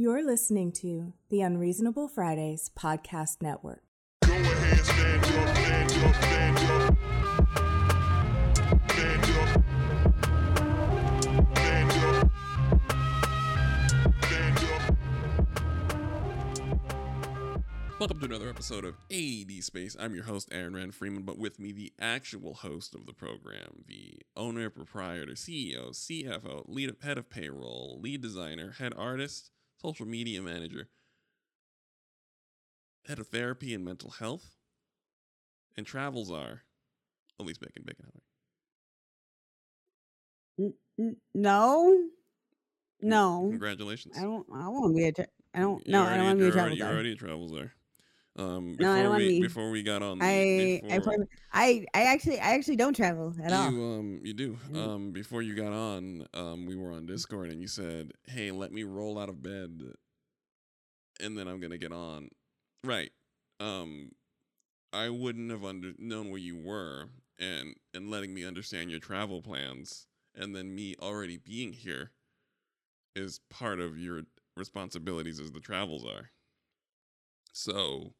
You're listening to the Unreasonable Fridays Podcast Network. Ahead, stand up, stand up, stand up. Welcome to another episode of AD Space. I'm your host, Aaron Rand Freeman, but with me, the actual host of the program, the owner, proprietor, CEO, CFO, lead head of payroll, lead designer, head artist, social media manager, head of therapy and mental health, and travel czar Elise Bacon Bacon. N- no, no. Congratulations. I don't. I want to be a. Tra- I don't. You're No, I don't want to be a you're travel already, You're already a travel czar. Um, No, I before don't we be. before we got on, the- I, I, before- prom- I, I actually, I actually don't travel at all. You um you do. Mm. Um before you got on, um we were on Discord and you said, "Hey, let me roll out of bed and then I'm going to get on." Right. Um I wouldn't have under known where you were and and letting me understand your travel plans and then me already being here is part of your responsibilities as the travel czar. So,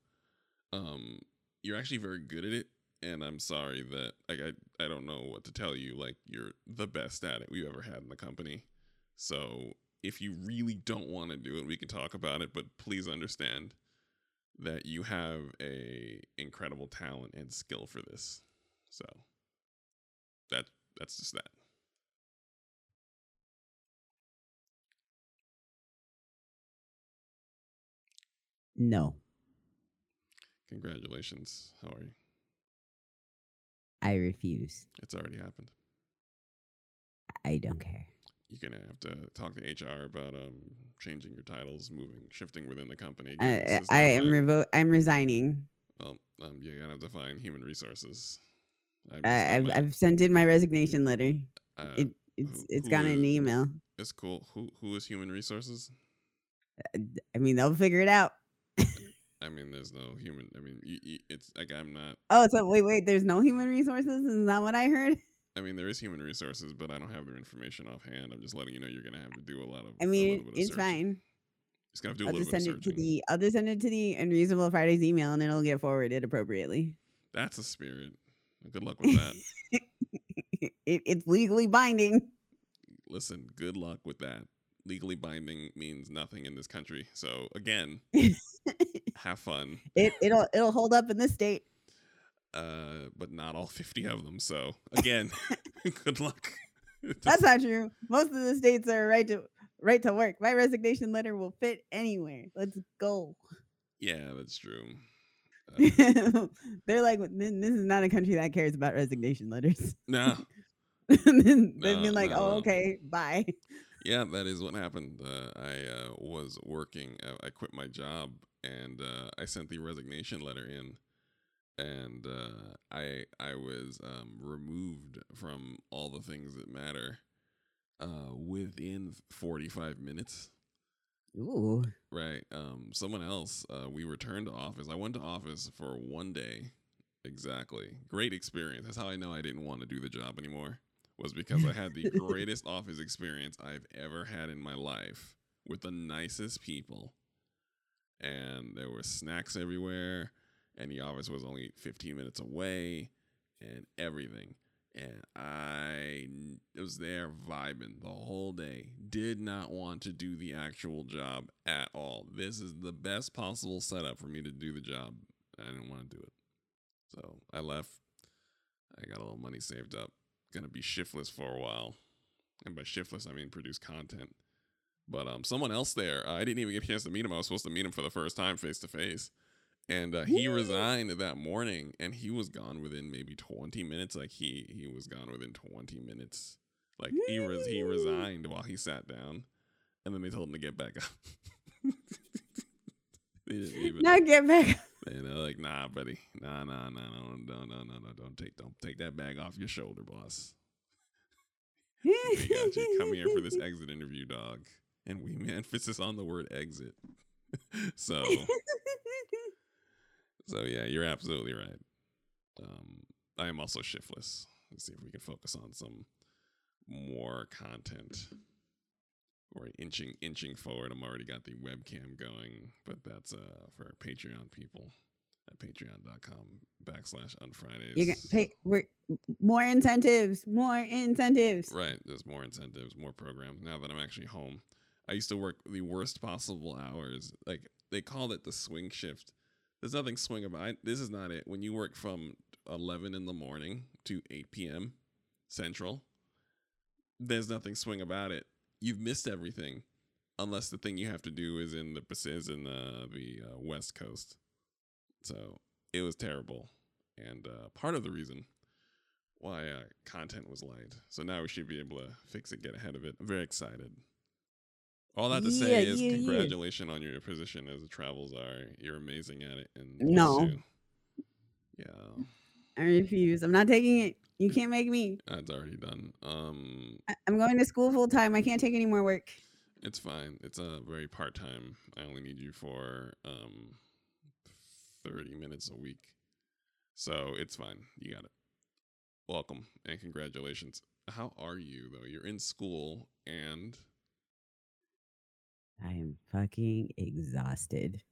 um you're actually very good at it and I'm sorry that like I I don't know what to tell you. Like you're the best at it we've ever had in the company. So if you really don't want to do it, we can talk about it. But please understand that you have a incredible talent and skill for this. So that that's just that. No, Congratulations. How are you? I refuse. It's already happened. I don't care. You're gonna have to talk to HR about um changing your titles, moving, shifting within the company. I, I, I am revo- I'm resigning. Well, um, you're gonna have to find human resources. I'm just I, not I've, I've sent in my resignation letter. uh, It, it's, it's gone in an email. It's cool. Who who is human resources? I mean, they'll figure it out. I mean, there's no human. I mean, it's like I'm not. Oh, so wait, wait. There's no human resources. Is that what I heard? I mean, there is human resources, but I don't have their information offhand. I'm just letting you know you're gonna have to do a lot of. I mean, of it's searching. fine. Just gonna do a I'll little just send it to the. I'll just send it to the Unreasonable Fridays email, and it'll get forwarded appropriately. That's a spirit. Good luck with that. it, it's legally binding. Listen, good luck with that. Legally binding means nothing in this country. So again, have fun. it it'll it'll hold up in this state. Uh, but not all 50 of them. So again, good luck. That's not true. Most of the states are right to right to work. My resignation letter will fit anywhere. Let's go. yeah, that's true. Uh, They're like, this is not a country that cares about resignation letters. no, They've No, been like, no, oh, okay, bye. yeah, that is what happened. Uh, I uh, was working. Uh, I quit my job, and uh, I sent the resignation letter in, and uh, I I was um, removed from all the things that matter uh, within 45 minutes. Ooh, Right. Um, someone else. Uh, we returned to office. I went to office for one day. Exactly. Great experience. That's how I know I didn't want to do the job anymore. Was because I had the greatest office experience I've ever had in my life with the nicest people, and there were snacks everywhere, and the office was only 15 minutes away, and everything. And I was there vibing the whole day. Did not want to do the actual job at all. This is the best possible setup for me to do the job. I didn't want to do it. So I left. I got a little money saved up. Gonna be shiftless for a while. And by shiftless, I mean produce content. But um, someone else there, I didn't even get a chance to meet him. I was supposed to meet him for the first time face to face. And uh, he resigned that morning, and he was gone within maybe twenty minutes. Like he he was gone within twenty minutes. Like he res- he resigned while he sat down, and then they told him to get back up. they didn't even. now get back. And they're like, "Nah, buddy, nah, nah, nah, no, no, no, no, no, don't take, don't take that bag off your shoulder, boss. We got you. Come here for this exit interview, dog." And we emphasis on the word exit. so, so yeah, you're absolutely right. Um, I am also shiftless. Let's see if we can focus on some more content. Or inching inching forward. I'm already got the webcam going, but that's uh for Patreon people at patreon.com backslash on Fridays. You get pay we're more incentives, more incentives. Right. There's more incentives, more programs now that I'm actually home. I used to work the worst possible hours. Like they called it the swing shift. There's nothing swing about. This is not it. When you work from 11 in the morning to 8 p.m. Central, there's nothing swing about it. You've missed everything, unless the thing you have to do is in the is in uh, the uh, West Coast. So it was terrible, and uh, part of the reason why uh, content was light. So now we should be able to fix it, get ahead of it. I'm very excited. All that to say is yeah, yeah. congratulations on your position as a travel czar. You're amazing at it. And No. Yeah, I refuse. I'm not taking it. You can't make me. that's already done. Um, I- I'm going to school full time. I can't take any more work. it's fine. It's a very part time. I only need you for um, thirty minutes a week, so it's fine. You got it. Welcome and congratulations. How are you though? You're in school and I am fucking exhausted.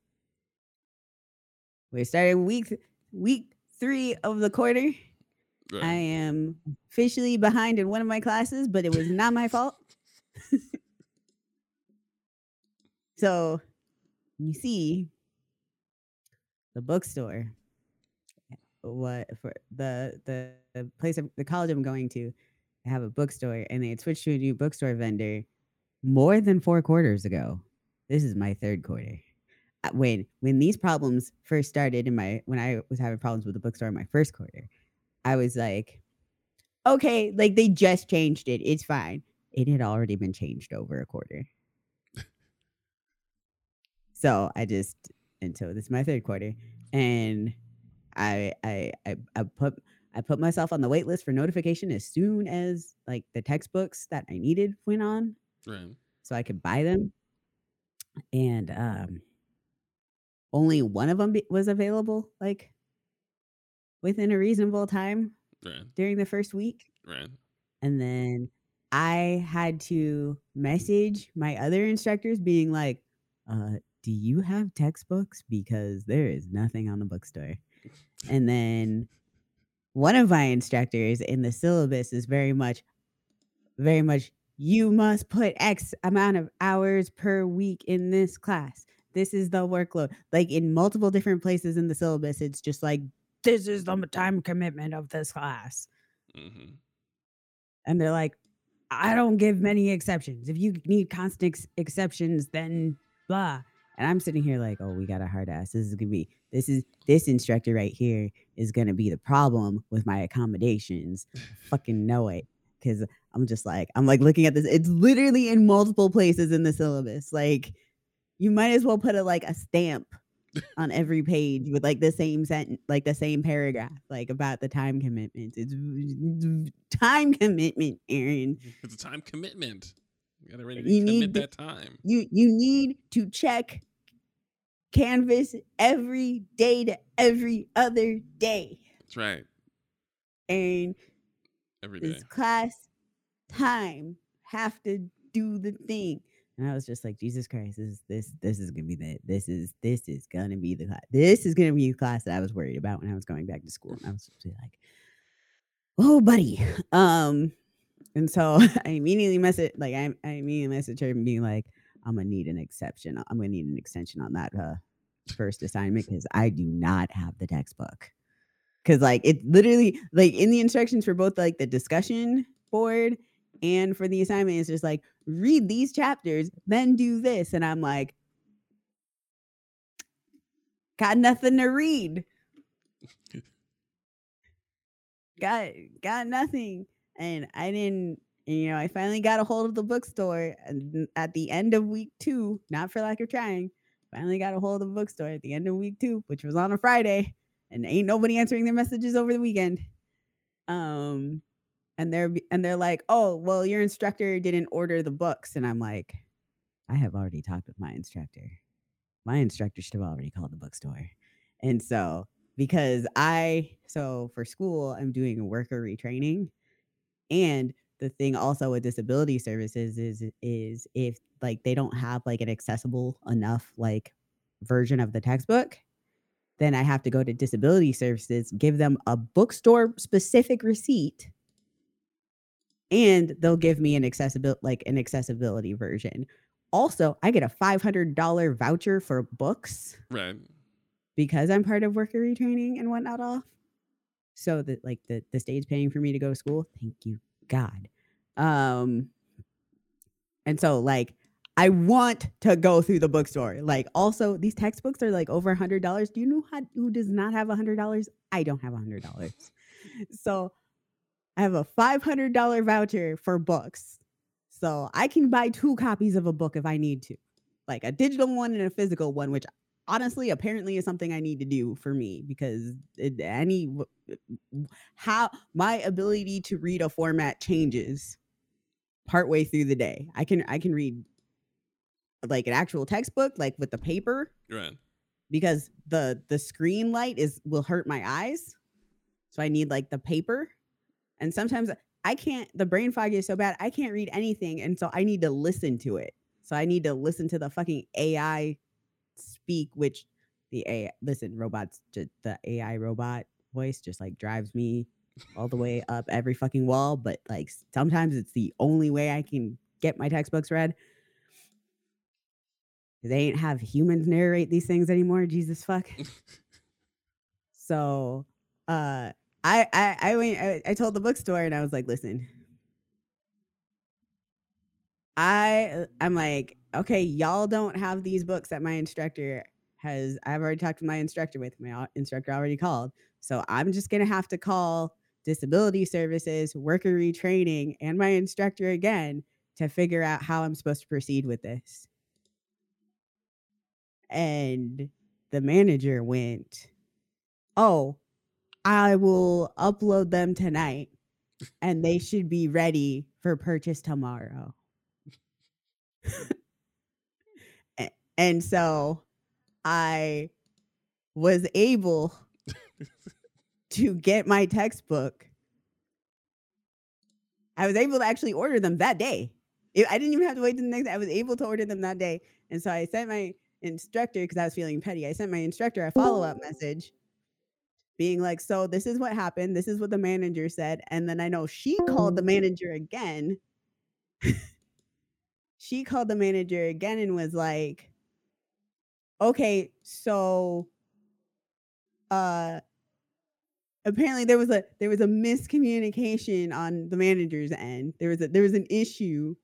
We started week week three of the quarter. Right. I am officially behind in one of my classes, but it was not my fault. so you see the bookstore what for the the, the place of the college i'm going to they have a bookstore and they had switched to a new bookstore vendor more than four quarters ago. This is my third quarter. Uh, when when these problems first started in my when i was having problems with the bookstore in my first quarter i was like okay like they just changed it. It's fine. It had already been changed over a quarter. So i just and so this is my third quarter and I I I, I put I put myself on the wait list for notification as soon as like the textbooks that I needed went on right. so I could buy them. And um only one of them be- was available like within a reasonable time Right. during the first week. Right. And then I had to message my other instructors being like, uh, do you have textbooks? Because there is nothing on the bookstore. And then one of my instructors in the syllabus is very much, very much, you must put X amount of hours per week in this class. This is the workload. Like in multiple different places in the syllabus, it's just like, this is the time commitment of this class Mm-hmm. and they're like, I don't give many exceptions. If you need constant ex- exceptions, then blah. And I'm sitting here like, oh, we got a hard ass. This is gonna be this is this instructor right here is gonna be the problem with my accommodations. Fucking know it. Cause I'm just like, I'm like looking at this. It's literally in multiple places in the syllabus. Like, you might as well put a like a stamp on every page with like the same sentence, like the same paragraph, like about the time commitments. It's time commitment, Aaron. It's a time commitment. You gotta ready to You commit need that time. You you need to check Canvas every day to every other day, That's right. and Every day. this class time have to do the thing. And I was just like, Jesus Christ, this is this this is gonna be the this is this is gonna be the class. This is gonna be the class that I was worried about when I was going back to school. And I was just like, oh buddy. Um and so I immediately message like I, I immediately messaged her and being like, I'm gonna need an exception. I'm gonna need an extension on that uh first assignment because I do not have the textbook. Cause like it literally like in the instructions for both like the discussion board and for the assignment, it's just like read these chapters, then do this. And I'm like, got nothing to read. got got nothing. And I didn't, you know, I finally got a hold of the bookstore at the end of week two, not for lack of trying, finally got a hold of the bookstore at the end of week two, which was on a Friday, and ain't nobody answering their messages over the weekend. Um, and they're and they're like, "Oh, well, your instructor didn't order the books," and I'm like, "I have already talked with my instructor. My instructor should have already called the bookstore." And so, because I so for school, I'm doing worker retraining, and the thing also with disability services is is if like they don't have like an accessible enough like version of the textbook then i have to go to disability services give them a bookstore specific receipt and they'll give me an accessibility like an accessibility version. Also i get a $500 voucher for books Right. because i'm part of worker retraining and whatnot off. So that like the the state's paying for me to go to school thank you god. Um and so like i want to go through the bookstore. Like also these textbooks are like over a hundred dollars. Do you know how, who does not have a hundred dollars? I don't have a hundred dollars. So i have a five hundred dollar voucher for books. So i can buy two copies of a book if i need to. Like a digital one and a physical one which honestly apparently is something i need to do for me because it, any how my ability to read a format changes partway through the day. I can i can read like an actual textbook like with the paper Right. because the the screen light is will hurt my eyes. So i need like the paper. And sometimes i can't the brain fog is so bad i can't read anything and so i need to listen to it. So i need to listen to the fucking ai speak which the ai listen robots the ai robot voice just like drives me all the way up every fucking wall but like sometimes it's the only way i can get my textbooks read they ain't have humans narrate these things anymore jesus fuck so uh I I I went I, I told the bookstore and I was like, listen. I I'm like, okay, y'all don't have these books that my instructor has I've already talked to my instructor with. My instructor already called. So I'm just gonna have to call disability services, worker retraining, and my instructor again to figure out how I'm supposed to proceed with this. And the manager went, Oh, I will upload them tonight and they should be ready for purchase tomorrow. And so I was able to get my textbook. I was able to actually order them that day. I didn't even have to wait the next day. I was able to order them that day. And so I sent my instructor, because I was feeling petty, I sent my instructor a follow up message being like, So this is what happened. This is what the manager said. And then I know she called the manager again. she called the manager again and was like, Okay, so uh apparently there was a there was a miscommunication on the manager's end. There was a there was an issue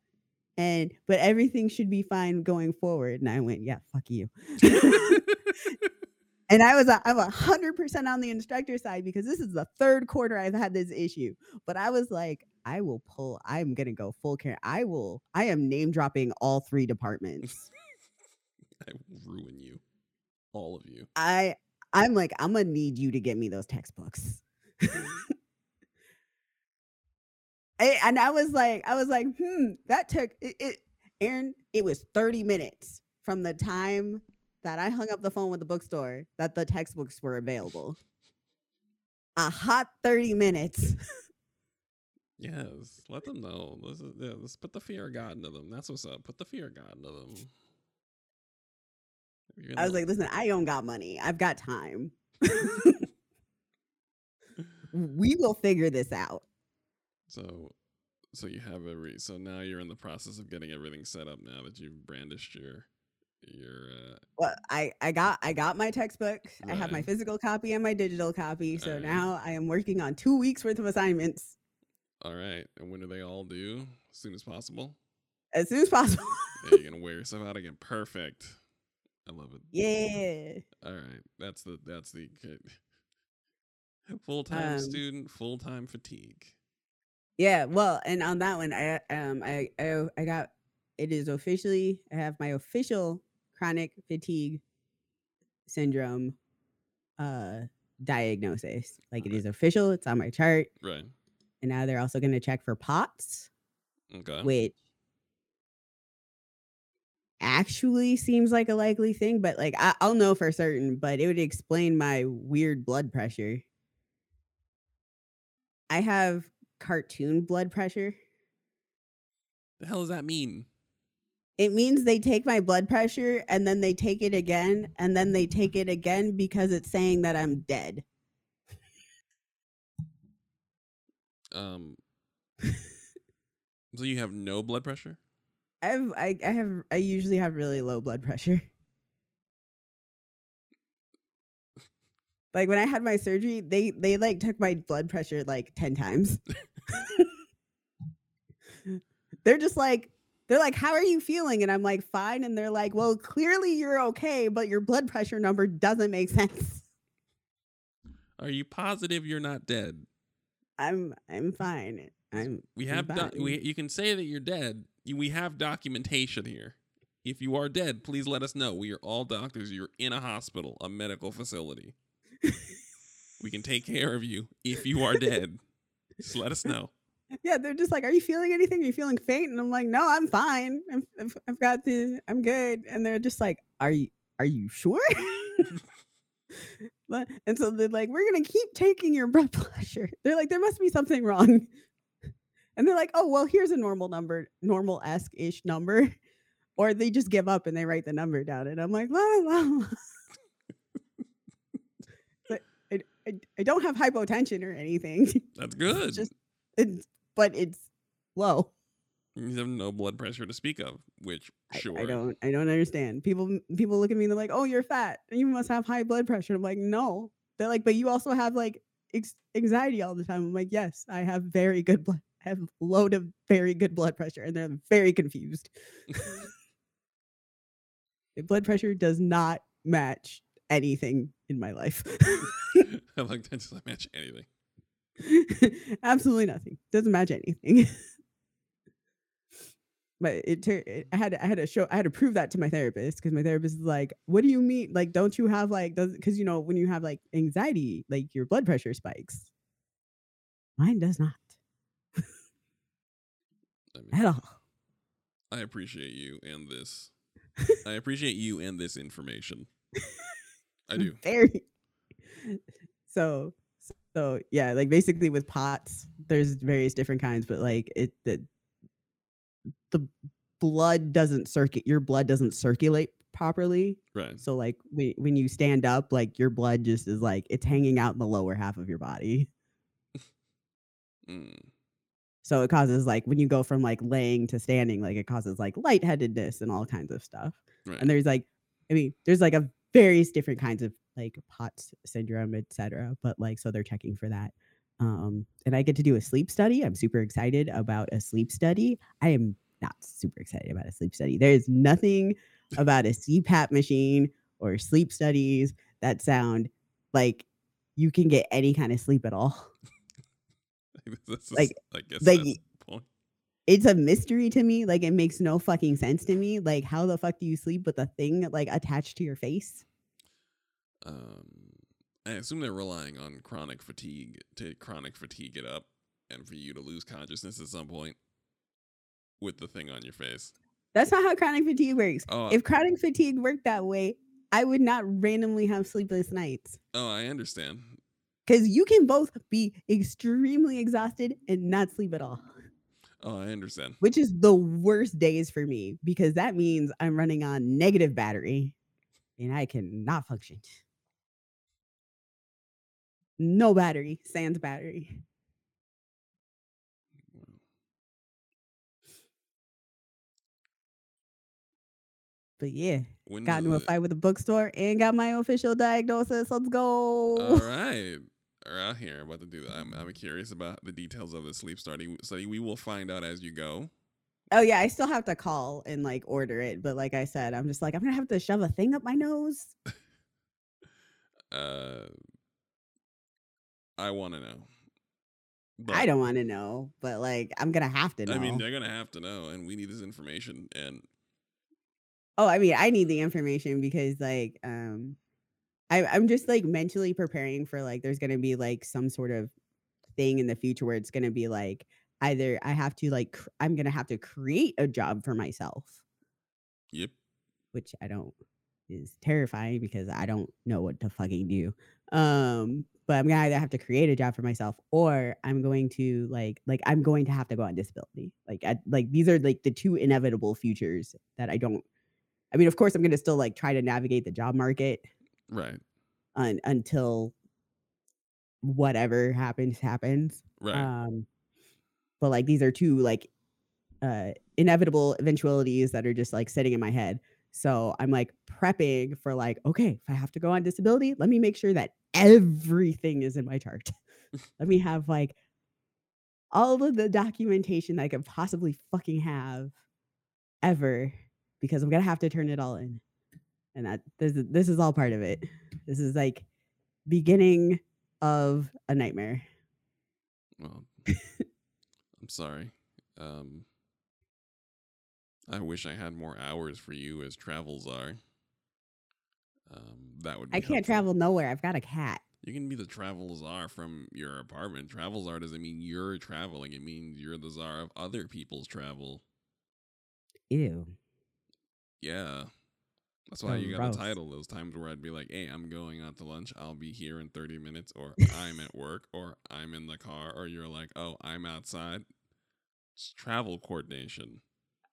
and but everything should be fine going forward. And I went, Yeah, fuck you. And I was a, I'm a hundred percent on the instructor side because this is the third quarter I've had this issue. But I was like, I will pull. I'm gonna go full care. I will. I am name dropping all three departments. I will ruin you. All of you. I I'm like I'm gonna need you to get me those textbooks. Mm. And I was like, I was like, hmm, that took it, it. Aaron, it was 30 minutes from the time that I hung up the phone with the bookstore that the textbooks were available. A hot 30 minutes. Yes. Let them know. Let's, yeah, let's put the fear of God into them. That's what's up. Put the fear of God into them. I was like, listen, I don't got money. I've got time. we will figure this out. So, so you have every. So now you're in the process of getting everything set up. Now that you've brandished your, your. uh Well, I I got I got my textbook. I have my physical copy and my digital copy. So Alright. now I am working on two weeks worth of assignments All right. And when do they all due? As soon as possible. as soon as possible. Yeah, you're gonna wear yourself out again. Perfect. I love it. yeah. All right. That's the. That's the. Full time Um, student. Full time fatigue. Yeah. Well, and on that one, I um I I, I got it is officially I have my official chronic fatigue syndrome uh diagnosis. Like it is official. It's on my chart. Right. And now they're also going to check for POTS. Okay. which actually seems like a likely thing, but like I, I'll know for certain, but it would explain my weird blood pressure. I have cartoon blood pressure. The hell does that mean? It means they take my blood pressure and then they take it again and then they take it again because it's saying that I'm dead. Um. so you have no blood pressure? I have I, I have I usually have really low blood pressure. Like when I had my surgery, they they like took my blood pressure like 10 times. they're just like they're like how are you feeling and I'm like fine and they're like well clearly you're okay but your blood pressure number doesn't make sense. Are you positive you're not dead? I'm I'm fine. I'm We have do- we you can say that you're dead. We have documentation here. If you are dead, please let us know. We are all doctors. You're in a hospital, a medical facility. we can take care of you if you are dead. Just let us know. yeah, they're just like, "Are you feeling anything? Are you feeling faint?" And I'm like, "No, I'm fine. I'm, I've, I've got the, I'm good." And they're just like, "Are you, are you sure?" and so they're like, "We're gonna keep taking your blood pressure." They're like, "There must be something wrong," and they're like, "Oh, well, here's a normal number, normal esque ish number," or they just give up and they write the number down, and I'm like, "La la." la." But I, I, I don't have hypotension or anything. That's good. It's just it's but it's low. you have no blood pressure to speak of, which sure. I, don't I don't understand. People people look at me and they're like, "Oh, you're fat. You must have high blood pressure." I'm like, "No." They're like, "But you also have like ex- anxiety all the time." I'm like, "Yes, I have very good blood. I have a load of very good blood pressure." And they're very confused. Blood pressure does not match anything in my life. I like that doesn't match anything. Absolutely nothing. Doesn't match anything. but it, tur- it I had to, I had to show I had to prove that to my therapist because my therapist is like, "What do you mean? Like, don't you have like does because you know when you have like anxiety, like your blood pressure spikes. Mine does not I mean, at all. I appreciate you and this. I appreciate you and this information. I do. Very. So so yeah, like basically with POTS, there's various different kinds, but like it the the blood doesn't circulate. Your blood doesn't circulate properly. Right. So like when when you stand up, like your blood just is like it's hanging out in the lower half of your body. Mm. So it causes like when you go from like laying to standing, like it causes like lightheadedness and all kinds of stuff. Right. And there's like, I mean, there's like a various different kinds of like POTS syndrome, etc. But like, so they're checking for that. Um, and I get to do a sleep study. I'm super excited about a sleep study. I am not super excited about a sleep study. There is nothing about a CPAP machine or sleep studies that sound like you can get any kind of sleep at all. Is- like- I guess like, that's the point. it's a mystery to me. Like it makes no fucking sense to me. Like how the fuck do you sleep with a thing like attached to your face? Um, I assume they're relying on chronic fatigue to chronic fatigue it up, and for you to lose consciousness at some point with the thing on your face. That's not how chronic fatigue works. Oh, If chronic fatigue worked that way, I would not randomly have sleepless nights. oh, I understand. Because you can both be extremely exhausted and not sleep at all, Oh, I understand. which is the worst days for me because that means I'm running on negative battery and I cannot function. No battery, sans battery. But yeah, When got into a fight with a bookstore and got my official diagnosis. Let's go. All right. Are out here about to do. I'm, I'm curious about the details of the sleep study. Study we will find out as you go. Oh yeah, I still have to call and like order it, but like I said, I'm just like I'm gonna have to shove a thing up my nose. Uh, I want to know. I don't want to know, but like I'm gonna have to know. I mean, they're gonna have to know, and we need this information. And oh, I mean, I need the information because like um, I I'm just like mentally preparing for like there's gonna be like some sort of thing in the future where it's gonna be like either I have to like cr- I'm gonna have to create a job for myself, yep, which I don't. is terrifying because I don't know what to fucking do. Um, but I'm gonna either have to create a job for myself or I'm going to like like I'm going to have to go on disability. Like I, like these are like the two inevitable futures that I don't. I mean, of course, I'm gonna still like try to navigate the job market Right. un, until whatever happens happens. Right. Um, but like these are two like uh inevitable eventualities that are just like sitting in my head. So I'm like prepping for like, okay, if I have to go on disability, let me make sure that everything is in my chart. let me have like all of the documentation that I could possibly fucking have ever because I'm gonna have to turn it all in. And that this is this is all part of it. This is like beginning of a nightmare. Well, I'm sorry. Um, I wish I had more hours for you as travel czar. Um, that would. Be I can't helpful. travel nowhere. I've got a cat. You can be the travel czar from your apartment. Travel czar doesn't mean you're traveling. It means you're the czar of other people's travel. Ew. Yeah. That's why you got Gross. a title. Those times where I'd be like, hey, I'm going out to lunch. I'll be here in 30 minutes. Or I'm at work. Or I'm in the car. Or you're like, oh, I'm outside. It's travel coordination.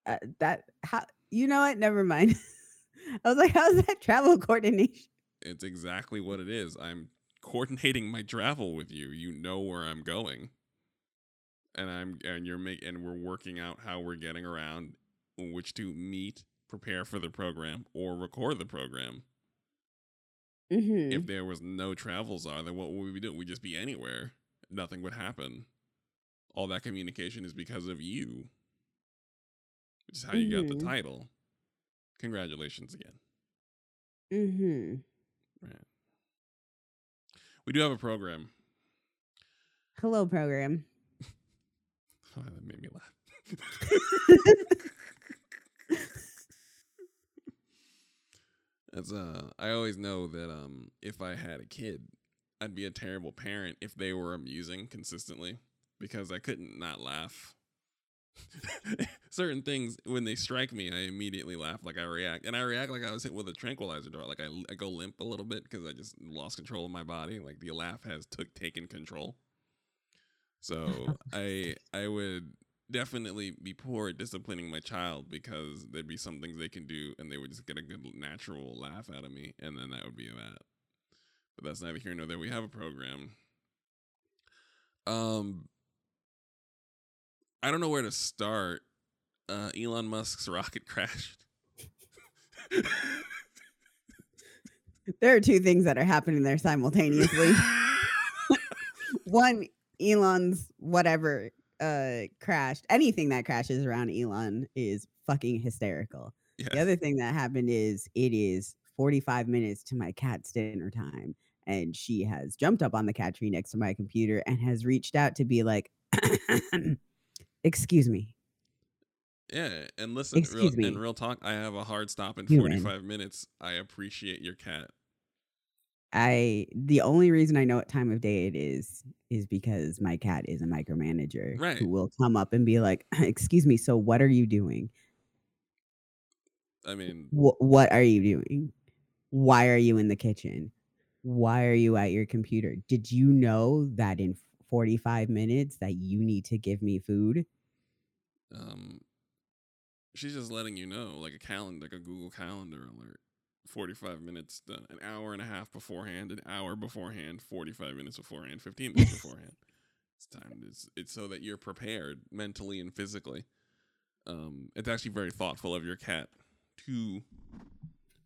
Uh, that how you know what? Never mind. I was like, how's that travel coordination? It's exactly what it is. I'm coordinating my travel with you. You know where I'm going. And I'm and you're make and we're working out how we're getting around which to meet, prepare for the program, or record the program. Mm-hmm. If there was no travel czar, then what would we be doing? We'd just be anywhere. Nothing would happen. All that communication is because of you. Which is how you got the Mhm. title. Congratulations again. Mm-hmm. Right. We do have a program. Hello, program. Oh, that made me laugh. That's uh I always know that um if I had a kid, I'd be a terrible parent if they were amusing consistently because I couldn't not laugh. Certain things when they strike me, I immediately laugh like I react, and I react like I was hit with a tranquilizer dart. Like I, I go limp a little bit because I just lost control of my body. Like the laugh has took taken control. So I I would definitely be poor at disciplining my child because there'd be some things they can do and they would just get a good natural laugh out of me and then that would be that. But that's neither here nor there. We have a program. Um I don't know where to start. Uh Elon Musk's rocket crashed. There are two things that are happening there simultaneously. One, Elon's whatever uh crashed. Anything that crashes around Elon is fucking hysterical. The other thing that happened is it is 45 minutes to my cat's dinner time. And she has jumped up on the cat tree next to my computer and has reached out to be like, excuse me. Yeah, and listen, real, Excuse me. in real talk, I have a hard stop in Human. 45 minutes. I appreciate your cat. I the only reason I know what time of day it is is because my cat is a micromanager Right. who will come up and be like, "Excuse me, so what are you doing? I mean, Wh- what are you doing? Why are you in the kitchen? Why are you at your computer? Did you know that in 45 minutes that you need to give me food?" um she's just letting you know like a calendar like a google calendar alert. 45 minutes done an hour and a half beforehand an hour beforehand 45 minutes beforehand 15 minutes beforehand. It's time it's, it's so that you're prepared mentally and physically. Um it's actually very thoughtful of your cat to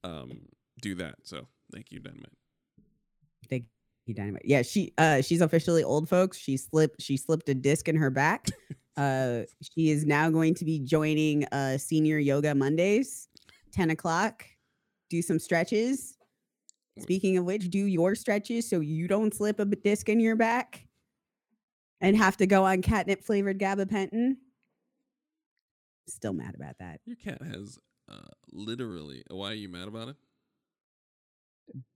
um do that so thank you dynamite. Thank you, Dynamite. Yeah, she uh she's officially old folks. She slipped she slipped a disc in her back. uh she is now going to be joining uh senior yoga Mondays, 10 o'clock. Do some stretches. Speaking of which, do your stretches so you don't slip a disc in your back and have to go on catnip flavored gabapentin. Still mad about that your cat has uh literally why are you mad about it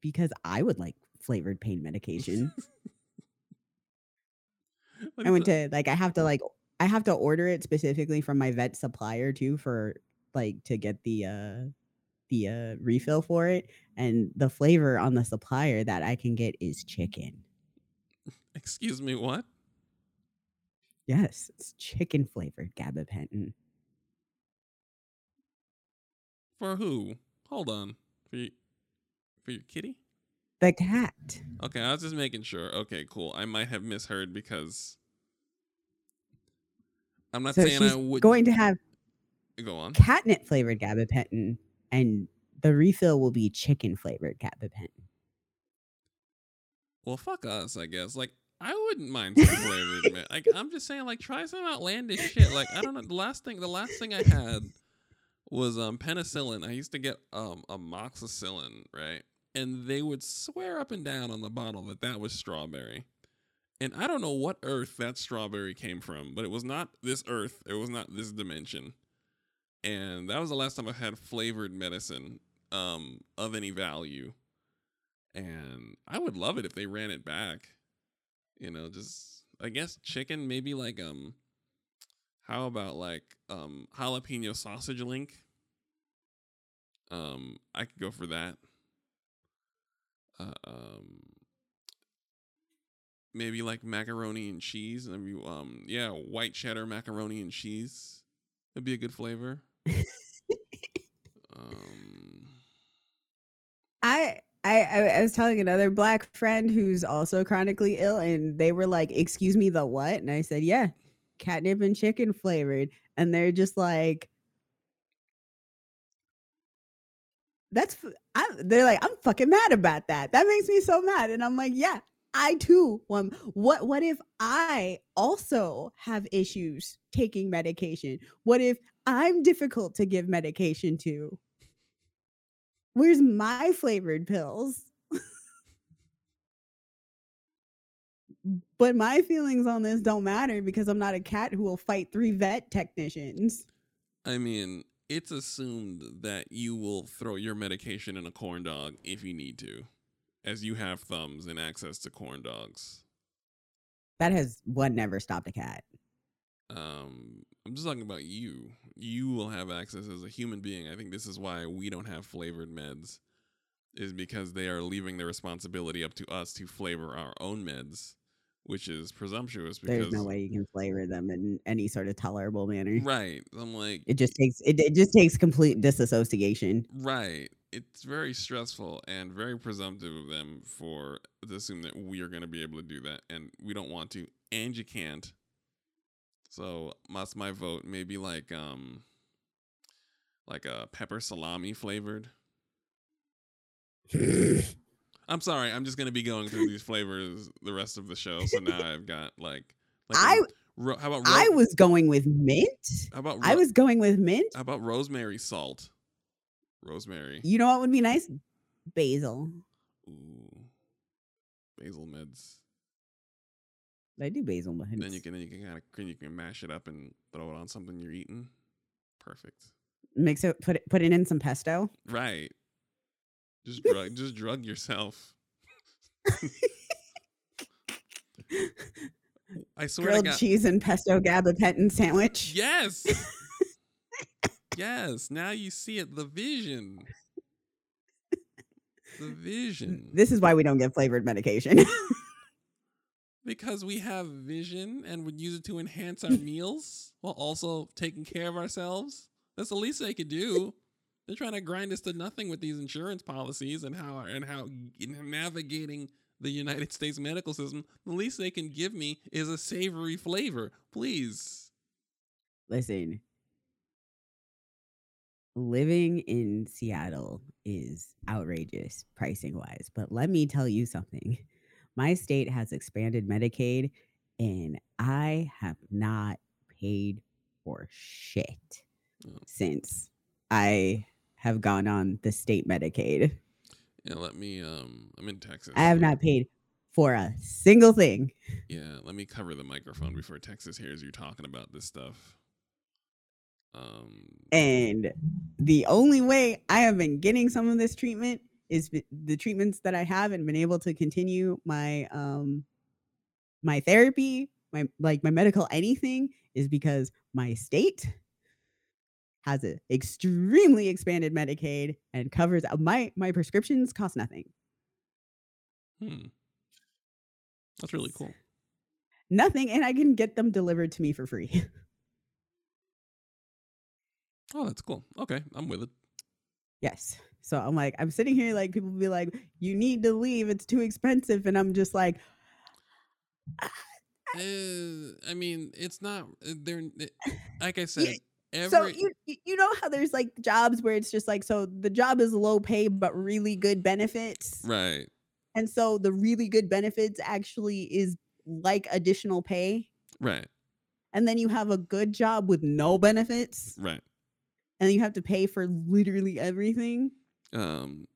because I would like flavored pain medication. I went to like I have to like I have to order it specifically from my vet supplier too for like to get the uh the uh, refill for it, and the flavor on the supplier that I can get is chicken. Excuse me, what? Yes, it's chicken flavored gabapentin. For who? Hold on. For you, for your kitty? The cat. Okay, I was just making sure. Okay, cool. I might have misheard because I'm not So saying she's I would going to have go on. catnip flavored gabapentin, and the refill will be chicken flavored gabapentin. Well, fuck us, I guess. Like, I wouldn't mind some flavored. man. Like, I'm just saying, like, try some outlandish shit. Like, I don't know. The last thing, the last thing I had was um penicillin. I used to get um amoxicillin, right? And they would swear up and down on the bottle that that was strawberry. And I don't know what earth that strawberry came from, but it was not this earth. It was not this dimension. And that was the last time I had flavored medicine um of any value. And I would love it if they ran it back. You know, just I guess chicken, maybe like um how about like um jalapeno sausage link? Um I could go for that. Uh, um maybe like macaroni and cheese. Um yeah, white cheddar macaroni and cheese. That'd be a good flavor. Um I I I was telling another black friend who's also chronically ill, and they were like, "Excuse me, the what?" And I said, "Yeah, catnip and chicken flavored," and they're just like, "That's." I, they're like, "I'm fucking mad about that. That makes me so mad," and I'm like, "Yeah." I too. Um, what what if I also have issues taking medication? What if I'm difficult to give medication to? Where's my flavored pills? but my feelings on this don't matter because I'm not a cat who will fight three vet technicians. I mean, it's assumed that you will throw your medication in a corn dog if you need to, as you have thumbs and access to corn dogs. That has one never stopped a cat. Um, I'm just talking about you. You will have access as a human being. I think this is why we don't have flavored meds, is because they are leaving the responsibility up to us to flavor our own meds, which is presumptuous. Because There's no way you can flavor them in any sort of tolerable manner. right? I'm like, It just takes it, it just takes complete disassociation. Right. It's very stressful and very presumptive of them for to assume that we are going to be able to do that, and we don't want to, and you can't. So that's my vote. Maybe like um, like a pepper salami flavored. I'm sorry. I'm just to be going through these flavors the rest of the show. So now I've got like, like I ro- how about ro- I was going with mint. how about I was going with mint. how about rosemary salt? Rosemary. You know what would be nice? Basil. Ooh. Basil meds. I do basil meds. Then you can then you can kind of you can mash it up and throw it on something you're eating. Perfect. Mix it, put it, put it in some pesto. Right. Just drug just drug yourself. I swear Grilled God. cheese and pesto gabapentin sandwich. Yes. yes. Now you see it. The vision. The vision. This is why we don't get flavored medication. Because we have vision and would use it to enhance our meals while also taking care of ourselves. That's the least they could do. They're trying to grind us to nothing with these insurance policies and how and how navigating the United States medical system. The least they can give me is a savory flavor, please. Listen, living in Seattle is outrageous pricing wise, but let me tell you something. My state has expanded Medicaid, and I have not paid for shit Oh. since I have gone on the state Medicaid. Yeah, let me. Um, I'm in Texas. I have not paid for a single thing. Yeah, let me cover the microphone before Texas hears you talking about this stuff. Um, And the only way I have been getting some of this treatment is the treatments that I have and been able to continue my um my therapy, my like my medical anything is because my state has an extremely expanded Medicaid and covers uh, my my prescriptions cost nothing. Hmm. That's really cool. Nothing, and I can get them delivered to me for free. Oh, that's cool. Okay, I'm with it. yes. So I'm like, I'm sitting here like people be like, you need to leave, it's too expensive. And I'm just like, Uh, I mean, it's not. uh, They're uh, like I said. Every so you you- know how there's like jobs where it's just like so the job is low pay but really good benefits. right, And so the really good benefits actually is like additional pay. right, And then you have a good job with no benefits right. and you have to pay for literally everything. Um,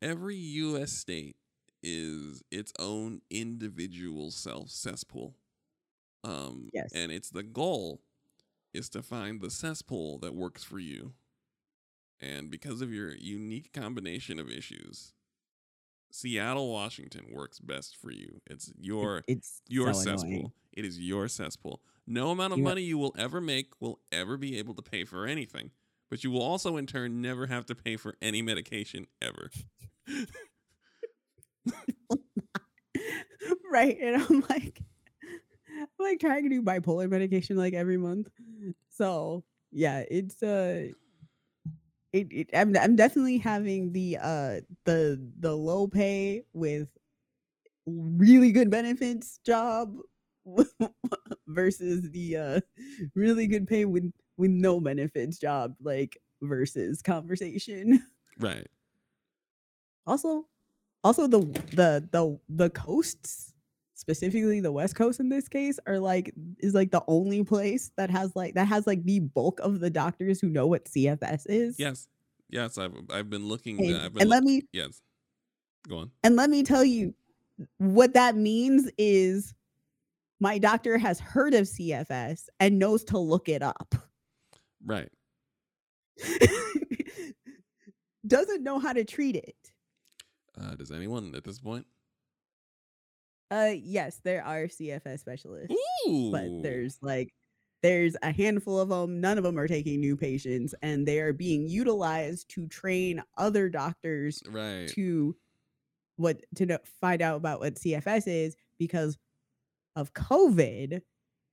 every U.S. state is its own individual self cesspool. Um, Yes. and it's the goal is to find the cesspool that works for you. And because of your unique combination of issues, Seattle, Washington works best for you. It's your it's your so cesspool. annoying. It is your cesspool. No amount of You money you will ever make will ever be able to pay for anything. But you will also, in turn, never have to pay for any medication ever. right. And I'm like, like trying to do bipolar medication like every month. So yeah, it's uh it, it I'm I'm definitely having the uh the the low pay with really good benefits job versus the uh really good pay with with no benefits job like versus conversation. right. also also the the the the coasts specifically the west coast in this case are like is like the only place that has like that has like the bulk of the doctors who know what cfs is Yes. Yes. I've I've been looking. and, I've been and look- let me yes. Go on. and let me tell you what that means is my doctor has heard of cfs and knows to look it up Right. doesn't know how to treat it Uh, does anyone at this point? Uh yes there are cfs specialists Ooh. but there's like there's a handful of them none of them are taking new patients and they are being utilized to train other doctors right. to what to know, find out about what cfs is because of covid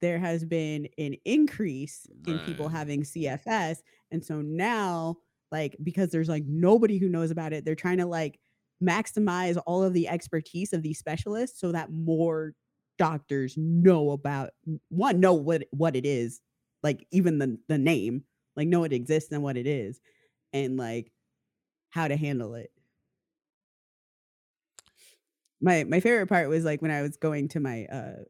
there has been an increase in people having cfs and so now like because there's like nobody who knows about it they're trying to like maximize all of the expertise of these specialists so that more doctors know about one know what what it is like even the the name like know it exists and what it is and like how to handle it. My my favorite part was like when i was going to my uh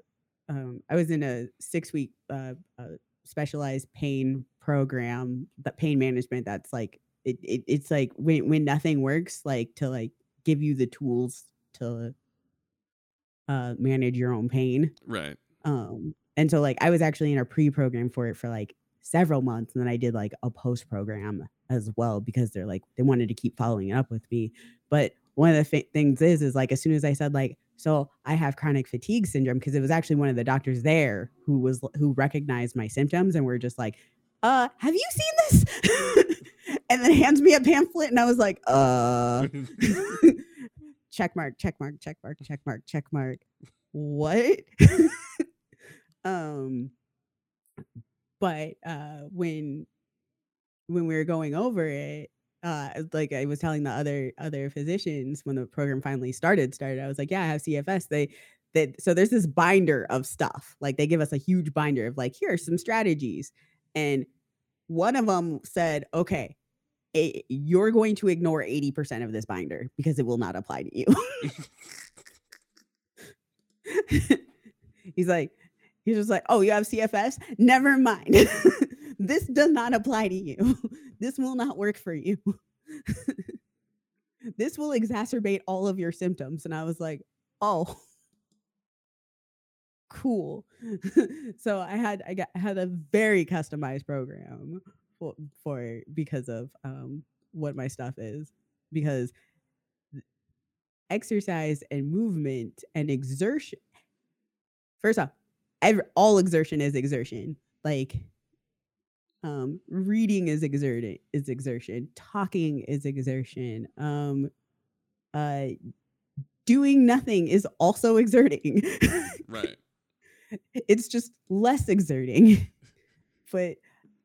um i was in a six week uh, uh specialized pain program that pain management that's like it, it it's like when when nothing works like to like give you the tools to uh manage your own pain. Right. um and so like i was actually in a pre-program for it for like several months and then i did like a post program as well because they're like they wanted to keep following up with me. But one of the fa- things is is like as soon as i said like so i have chronic fatigue syndrome because it was actually one of the doctors there who was who recognized my symptoms and were just like uh have you seen this and then hands me a pamphlet and i was like uh check mark, check mark, check mark, check mark, check mark. What? um but uh when when we were going over it, uh like I was telling the other other physicians when the program finally started, started, I was like, Yeah, I have CFS. They that so there's this binder of stuff. Like they give us a huge binder of like, here are some strategies. And one of them said, okay, a- you're going to ignore 80% of this binder because it will not apply to you. he's like, he's just like, oh, you have CFS? Never mind. this does not apply to you. This will not work for you. this will exacerbate all of your symptoms. And I was like, oh, cool. so I had I got I had a very customized program for, for because of um what my stuff is because exercise and movement and exertion first off every, all exertion is exertion like Um, reading is exerting is exertion. Talking is exertion. Um, uh, doing nothing is also exerting. Right. it's just less exerting. but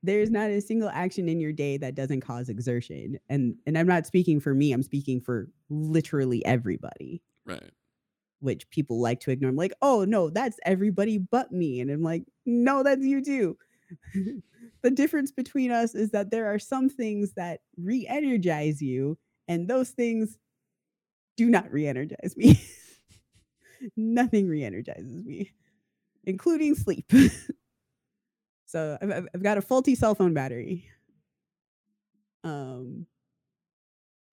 there's not a single action in your day that doesn't cause exertion. And and I'm not speaking for me, I'm speaking for literally everybody, Right. which people like to ignore. I'm like, oh no, that's everybody but me. And I'm like, no, that's you too. the difference between us is that there are some things that re-energize you, and those things do not re-energize me. Nothing re-energizes me, including sleep. so I've, I've- got a faulty cell phone battery. Um,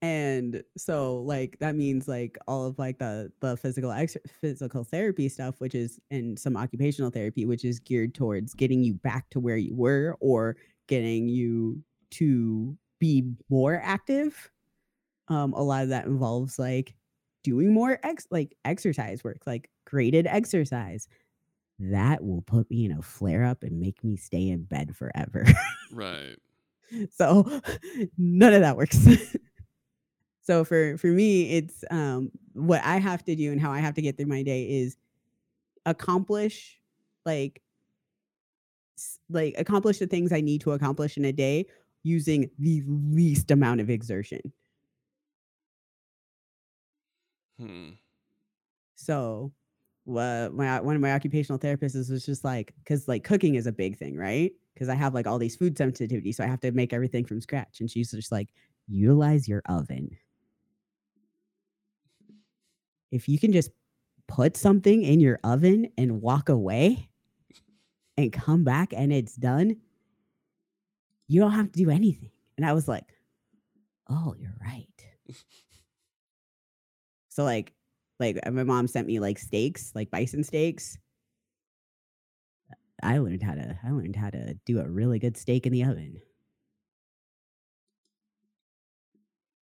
and so like that means like all of like the the physical ex- physical therapy stuff which is and some occupational therapy which is geared towards getting you back to where you were or getting you to be more active um a lot of that involves like doing more ex like exercise work like graded exercise that will put me in a flare up and make me stay in bed forever Right. so none of that works so for for me it's um what i have to do and how i have to get through my day is accomplish like like accomplish the things i need to accomplish in a day using the least amount of exertion Hmm. so what my one of my occupational therapists was just like because like cooking is a big thing right? Because i have like all these food sensitivities so i have to make everything from scratch and she's just like utilize your oven if you can just put something in your oven and walk away and come back and it's done you don't have to do anything. And i was like oh you're right. So like like uh, my mom sent me like steaks, like bison steaks. I learned how to I learned how to do a really good steak in the oven.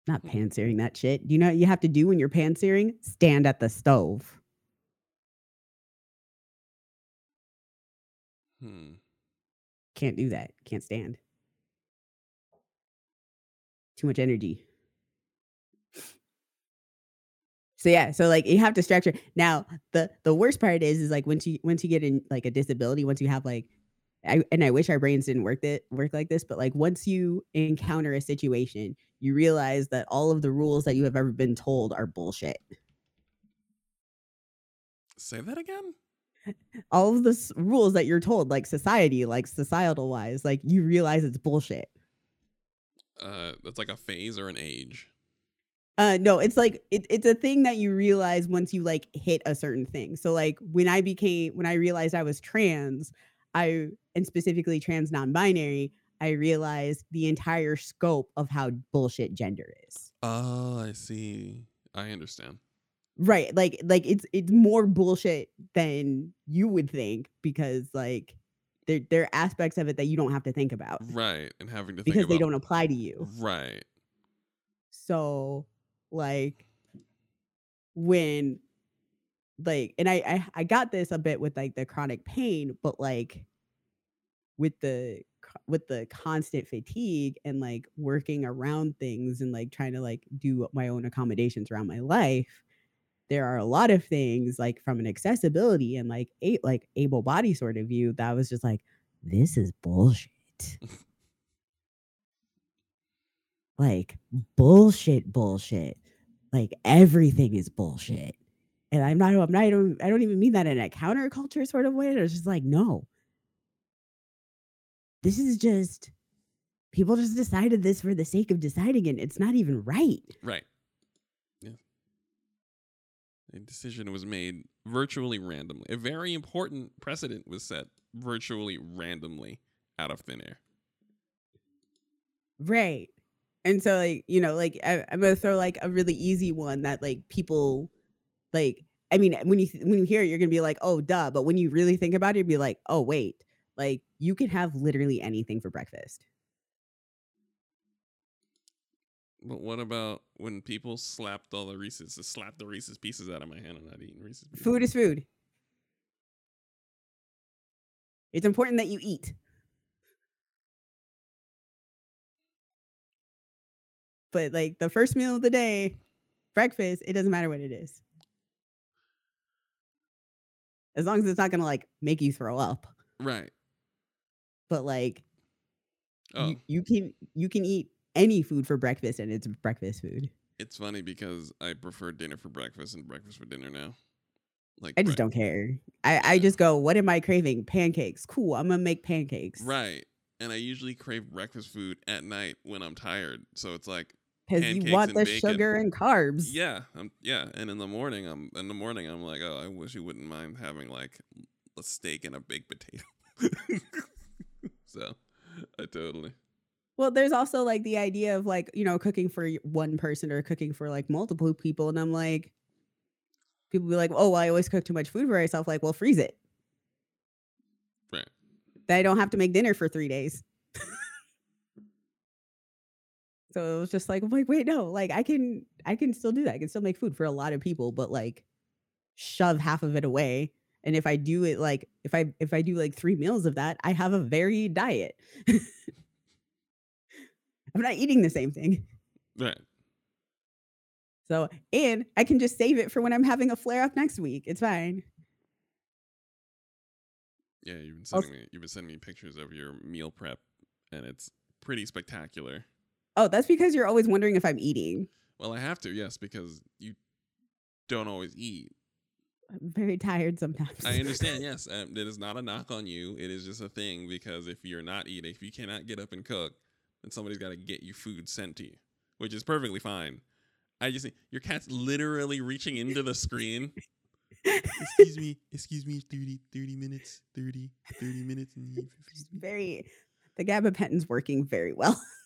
Not Hmm. pan searing that shit. Do you know what you have to do when you're pan searing? Stand at the stove. Hmm. Can't do that. Can't stand. Too much energy. So yeah, so like you have to structure. Now the the worst part is is like once you once you get in like a disability, once you have like I and I wish our brains didn't work that work like this, but like once you encounter a situation, you realize that all of the rules that you have ever been told are bullshit. Say that again? All of the s- rules that you're told, like society, like societal wise, like you realize it's bullshit. Uh that's like a phase or an age. Uh no, it's like it, it's a thing that you realize once you like hit a certain thing. So like when I became when I realized I was trans, I and specifically trans non-binary, I realized the entire scope of how bullshit gender is. Oh, I see. I understand. Right. Like like it's it's more bullshit than you would think because like there there are aspects of it that you don't have to think about Right. And having to think because they don't apply to you. Right. So like when like and I, I I got this a bit with like the chronic pain, but like with the with the constant fatigue and like working around things and like trying to like do my own accommodations around my life, there are a lot of things like from an accessibility and like a like able body sort of view that was just like this is bullshit. like bullshit bullshit like everything is bullshit and i'm not i'm not I don't, I don't even mean that in a counterculture sort of way it's just like no this is just people just decided this for the sake of deciding it it's not even right Right. Yeah. A decision was made virtually randomly. A very important precedent was set virtually randomly out of thin air. right and so like you know like I, i'm gonna throw like a really easy one that like people like i mean when you when you hear it you're gonna be like oh duh but when you really think about it you'd be like oh wait like you can have literally anything for breakfast But what about when people slapped all the Reese's, slapped the Reese's pieces out of my hand? I'm not eating Reese's pieces. food is food it's important that you eat but like the first meal of the day, breakfast, it doesn't matter what it is. As long as it's not gonna like make you throw up. Right. But like Oh, you, you can you can eat any food for breakfast and it's breakfast food. it's funny because I prefer dinner for breakfast and breakfast for dinner now. Like I just don't care. I, I just go, what am I craving? Pancakes. Cool. I'm gonna make pancakes. Right. And I usually crave breakfast food at night when I'm tired. So it's like, Because you want the bacon. sugar and carbs. yeah, I'm yeah. And in the morning, I'm in the morning, I'm like, oh, I wish you wouldn't mind having like a steak and a baked potato. so, I totally. Well, there's also like the idea of like, you know, cooking for one person or cooking for like multiple people. And I'm like, people be like, oh, well, I always cook too much food for myself. Like, well, freeze it. Right. That I don't have to make dinner for three days. So it was just like, I'm like, wait, no, like I can, I can still do that. I can still make food for a lot of people, but like shove half of it away. And if I do it like, if I, if I do like three meals of that, I have a varied diet. I'm not eating the same thing. Right. So, and I can just save it for when I'm having a flare up next week. It's fine. Yeah, you've been Also- sending me you've been sending me pictures of your meal prep and it's pretty spectacular. Oh, that's because you're always wondering if I'm eating. Well, I have to, yes, because you don't always eat. I'm very tired sometimes. I understand, yes. Um, it is not a knock on you. It is just a thing because if you're not eating, if you cannot get up and cook, then somebody's got to get you food sent to you, which is perfectly fine. I just your cat's literally reaching into the screen. excuse me, excuse me, 30, 30 minutes, 30, 30 minutes. Very, the gabapentin's working very well.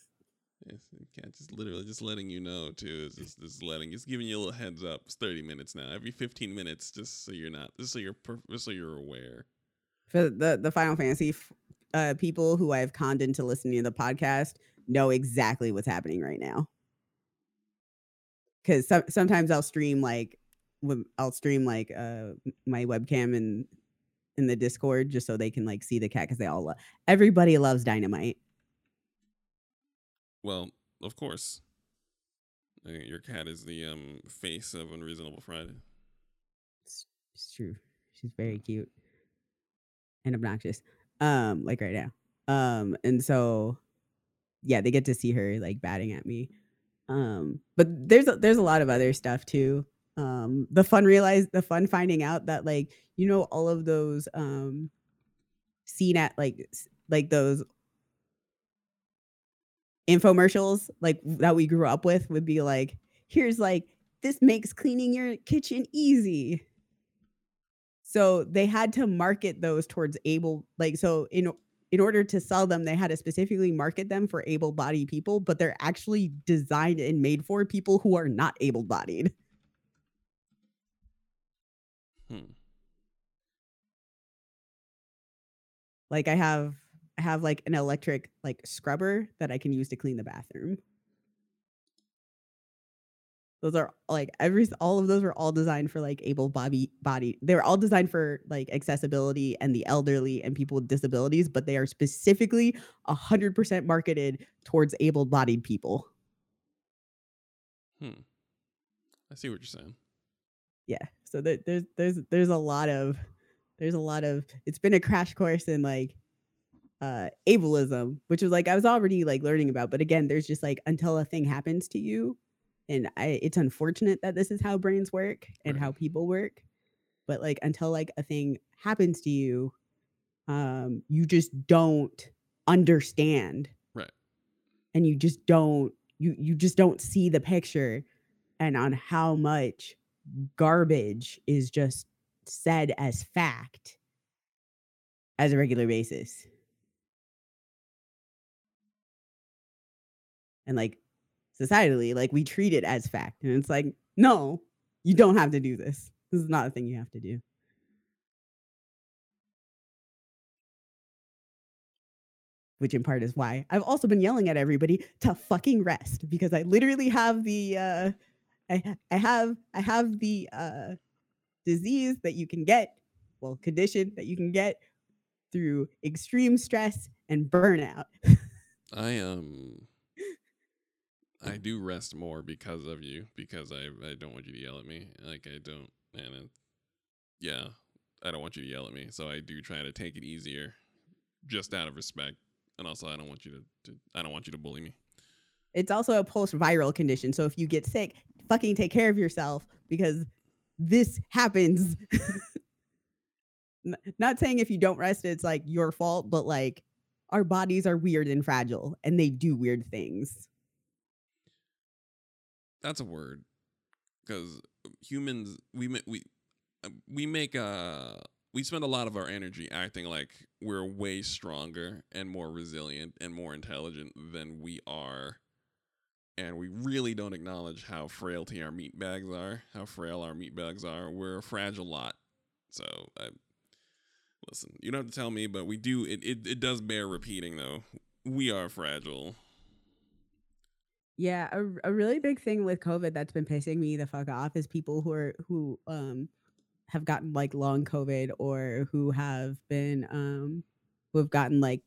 The cat just literally just letting you know too. Is just, just letting, just giving you a little heads up. It's thirty minutes now. Every fifteen minutes, just so you're not, just so you're, just so you're aware. For the the Final Fantasy uh, people who I've conned into listening to the podcast know exactly what's happening right now. Because some, sometimes I'll stream like I'll stream like uh my webcam in in the Discord just so they can like see the cat because they all love everybody loves dynamite. Well, of course. Uh, Your cat is the um face of Unreasonable Friday. It's, it's true. She's very cute and obnoxious. Um, like right now. Um, and so yeah, they get to see her like batting at me. Um, but there's a, there's a lot of other stuff too. Um, the fun realize the fun finding out that like you know all of those um seen at like like those infomercials like that we grew up with would be like here's like this makes cleaning your kitchen easy so they had to market those towards able like so in in order to sell them they had to specifically market them for able-bodied people but they're actually designed and made for people who are not able-bodied Hmm. like i have i have like an electric like scrubber that i can use to clean the bathroom those are like every all of those were all designed for like able body body they were all designed for like accessibility and the elderly and people with disabilities but they are specifically 100% marketed towards able-bodied people Hmm. I see what you're saying. yeah so there, there's there's there's a lot of there's a lot of it's been a crash course in like uh ableism which was like i was already like learning about but again there's just like until a thing happens to you and i it's unfortunate that this is how brains work and how people work but like until like a thing happens to you um you just don't understand Right. and you just don't you you just don't see the picture and on how much garbage is just said as fact as a regular basis and like societally like we treat it as fact and it's like no you don't have to do this. This is not a thing you have to do. Which in part is why I've also been yelling at everybody to fucking rest because I literally have the uh I I have I have the uh disease that you can get, well, condition that you can get through extreme stress and burnout. I um I do rest more because of you because I I don't want you to yell at me. Like I don't and it, yeah, I don't want you to yell at me. So I do try to take it easier just out of respect. And also I don't want you to, to I don't want you to bully me. It's also a post viral condition. So if you get sick, fucking take care of yourself because this happens. Not saying if you don't rest, it's like your fault, but like our bodies are weird and fragile and they do weird things. That's a word. Cuz humans we we we make uh we spend a lot of our energy acting like we're way stronger and more resilient and more intelligent than we are and we really don't acknowledge how frailty our meat bags are, how frail our meat bags are. We're a fragile lot. So, I, listen, you don't have to tell me, but we do. It, it it does bear repeating though. We are fragile. Yeah, a, a really big thing with COVID that's been pissing me the fuck off is people who are who um have gotten like long COVID or who have been um who have gotten like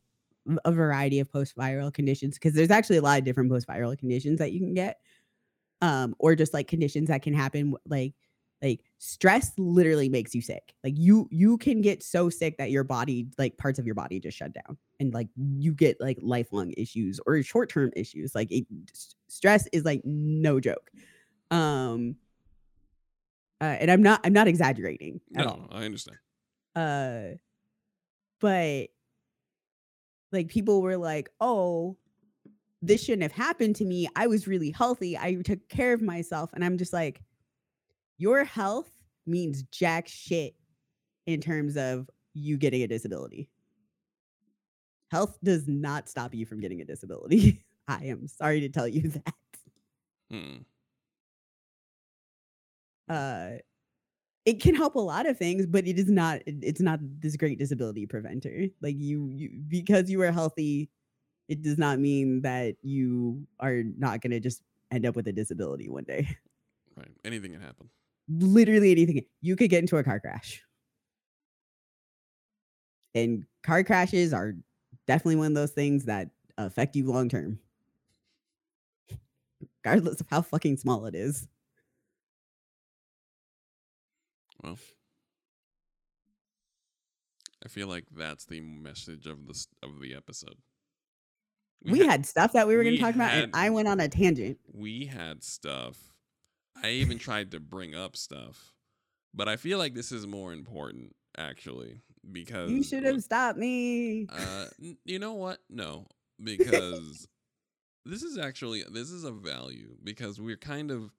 a variety of post viral conditions because there's actually a lot of different post viral conditions that you can get um or just like conditions that can happen like like stress literally makes you sick. Like you you can get so sick that your body like parts of your body just shut down and like you get like lifelong issues or short-term issues. Like it, stress is like no joke. Um uh, and i'm not i'm not exaggerating at all. No, I understand. uh but like people were like oh this shouldn't have happened to me. I was really healthy. I took care of myself. And i'm just like your health means jack shit in terms of you getting a disability health does not stop you from getting a disability i am sorry to tell you that Hmm. uh it can help a lot of things but it is not it's not this great disability preventer like you you because you are healthy it does not mean that you are not going to just end up with a disability one day Right. Anything can happen. Literally anything you could get into a car crash and car crashes are definitely one of those things that affect you long term regardless of how fucking small it is Well, I feel like that's the message of the of the episode. we, ha- had stuff that we were going we to talk about had- and i went on a tangent we had stuff. I even tried to bring up stuff, but I feel like this is more important actually because You should have stopped me. Uh, you know what? No, because this is actually this is a value because we're kind of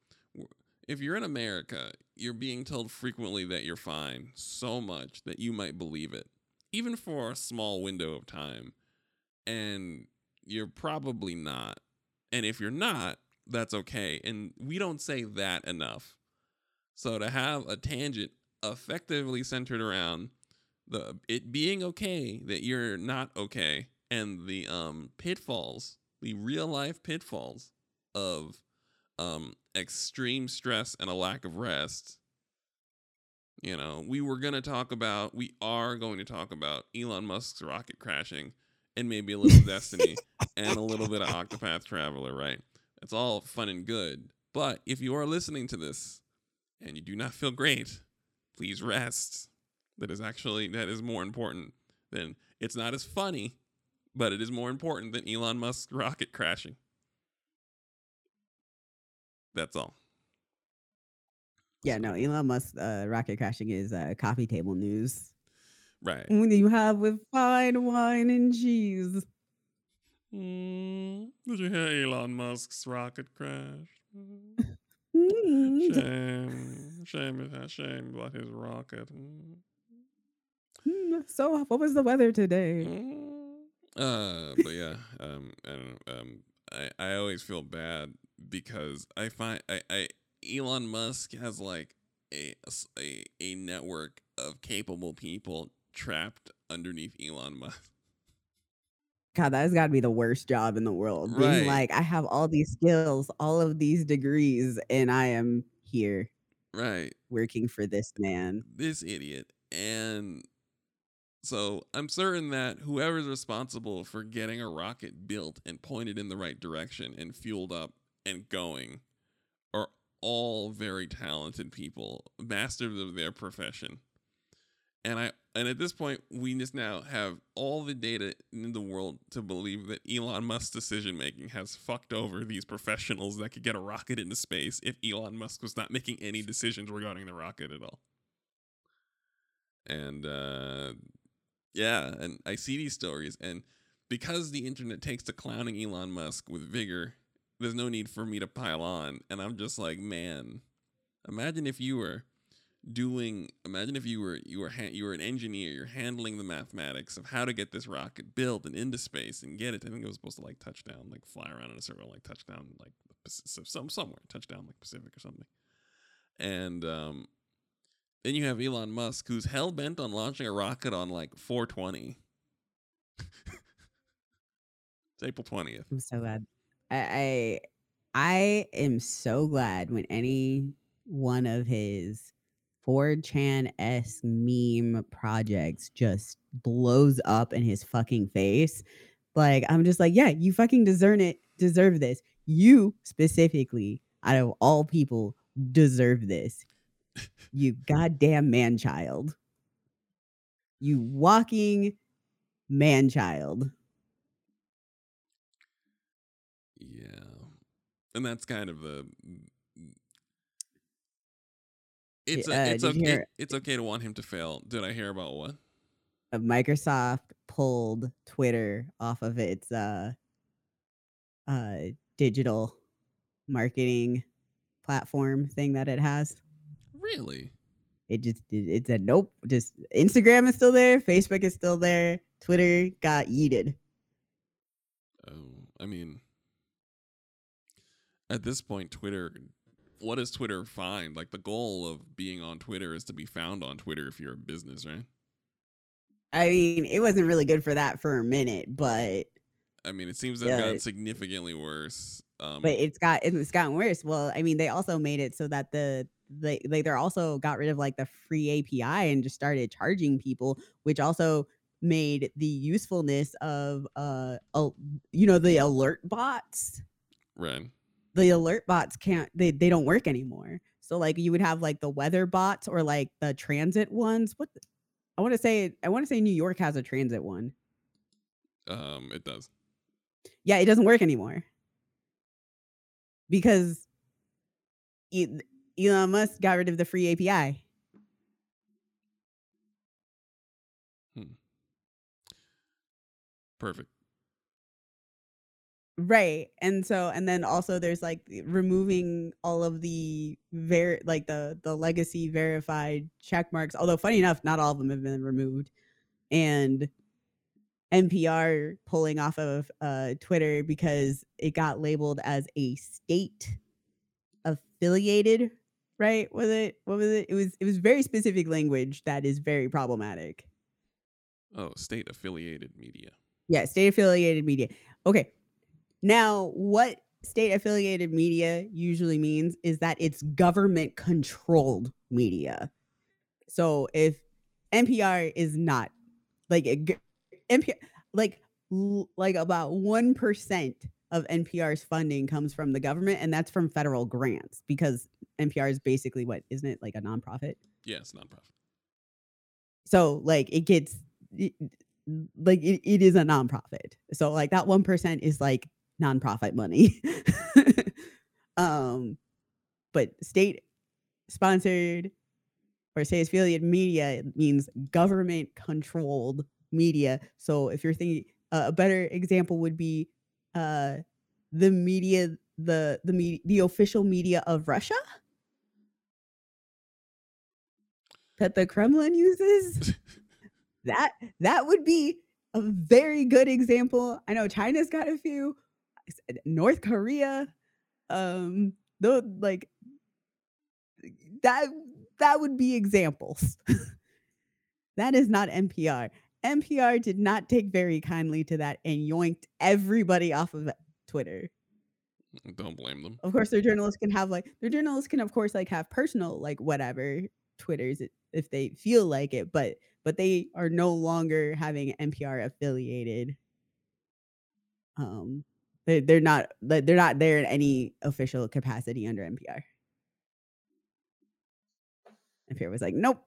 if you're in America, you're being told frequently that you're fine so much that you might believe it, even for a small window of time, and you're probably not. And if you're not, that's okay. And we don't say that enough. So to have a tangent effectively centered around the it being okay that you're not okay and the um pitfalls, the real life pitfalls of um extreme stress and a lack of rest. You know, we were going to talk about we are going to talk about Elon Musk's rocket crashing and maybe a little destiny and a little bit of Octopath Traveler, right? It's all fun and good. But if you are listening to this and you do not feel great, please rest. That is actually that is more important than it's not as funny, but it is more important than Elon Musk's rocket crashing. That's all. Yeah, no, Elon Musk uh, rocket crashing is uh, coffee table news. Right. When you have with fine wine and cheese. Mm, did you hear Elon Musk's rocket crash? Mm, Shame. Shame is that shame about his rocket. Mm. mm, So, what was the weather today? Uh, but yeah, um, I don't know. Um, I, I always feel bad because I find I, I Elon Musk has like a a network of capable people trapped underneath Elon Musk. God, that has got to be the worst job in the world. Right. Being like, I have all these skills, all of these degrees, and I am here Right. working for this man. This idiot. And so I'm certain that whoever's responsible for getting a rocket built and pointed in the right direction and fueled up and going are all very talented people, masters of their profession. And I and at this point, we just now have all the data in the world to believe that Elon Musk's decision making has fucked over these professionals that could get a rocket into space if Elon Musk was not making any decisions regarding the rocket at all. And uh yeah, and I see these stories and because the internet takes to clowning Elon Musk with vigor, there's no need for me to pile on. And I'm just like, man, imagine if you were doing imagine if you were you were ha- you were an engineer you're handling the mathematics of how to get this rocket built and into space and get it. I think it was supposed to like touch down like fly around in a circle like touch down like some somewhere touch down like pacific or something. And um then you have elon musk who's hell-bent on launching a rocket on like 420 it's april 20th I'm so glad. I, I I am so glad when any one of his 4chan s meme projects just blows up in his fucking face. Like I'm just like, yeah, you fucking deserve it, deserve this. You specifically, out of all people, deserve this. You goddamn man child. You walking man child. Yeah. And that's kind of the it's Uh, it's okay hear it's okay to want him to fail. Did I hear about what? uh, Microsoft pulled Twitter off of its uh uh digital marketing platform thing that it has. Really? It just it, it said nope. Just Instagram is still there, Facebook is still there, Twitter got yeeted. Oh, I mean at this point Twitter what does Twitter find? Like the goal of being on Twitter is to be found on Twitter if you're a business, right? I mean, it wasn't really good for that for a minute, but I mean, it seems to have Yeah, gotten significantly worse. Um, but it's got it's gotten worse. Well, I mean, they also made it so that the they like they're also got rid of like the free API and just started charging people, which also made the usefulness of uh al- you know the alert bots right. The alert bots can't they they don't work anymore so like you would have like the weather bots or like the transit ones what the, i want to say i want to say new york has a transit one Um, it does. yeah it doesn't work anymore because elon musk got rid of the free api Hmm. Perfect. Right and so and then also there's like removing all of the ver like the the legacy verified check marks although funny enough not all of them have been removed and npr pulling off of uh twitter because it got labeled as a state affiliated right was it what was it it was it was very specific language that is very problematic Oh, state affiliated media. Yeah, state affiliated media. Okay. Now, what state affiliated media usually means is that it's government controlled media. So if NPR is not like NPR like like about 1% of NPR's funding comes from the government and that's from federal grants because NPR is basically what isn't it like a nonprofit? Yes, nonprofit. so like it gets it- like it, it is a nonprofit so like that 1% is like nonprofit money. Um but state sponsored or state affiliated media means government controlled media. So if you're thinking uh, a better example would be uh the media the the me- the official media of russia? That the kremlin uses? That that would be a very good example. I know China's got a few, North Korea, um, though like that that would be examples. that is not NPR. NPR did not take very kindly to that and yoinked everybody off of Twitter. Don't blame them. Of course, their journalists can have like their journalists can of course like have personal like whatever Twitters if they feel like it, but but they are no longer having NPR affiliated um They they're not they're not there in any official capacity under NPR. NPR was like, nope.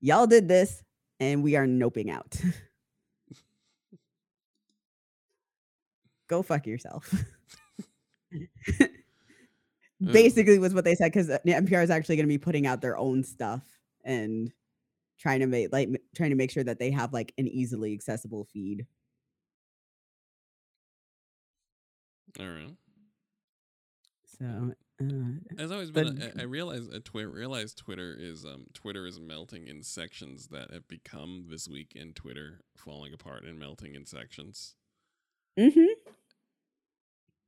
Y'all did this, and we are noping out. Go fuck yourself. Basically, was what they said because uh, NPR is actually going to be putting out their own stuff and trying to make like trying to make sure that they have like an easily accessible feed. All right. So uh, It's always been. But- I I realize a Twitter. Realize Twitter is um Twitter is melting in sections that have become this week in Twitter falling apart and melting in sections, Mm-hmm.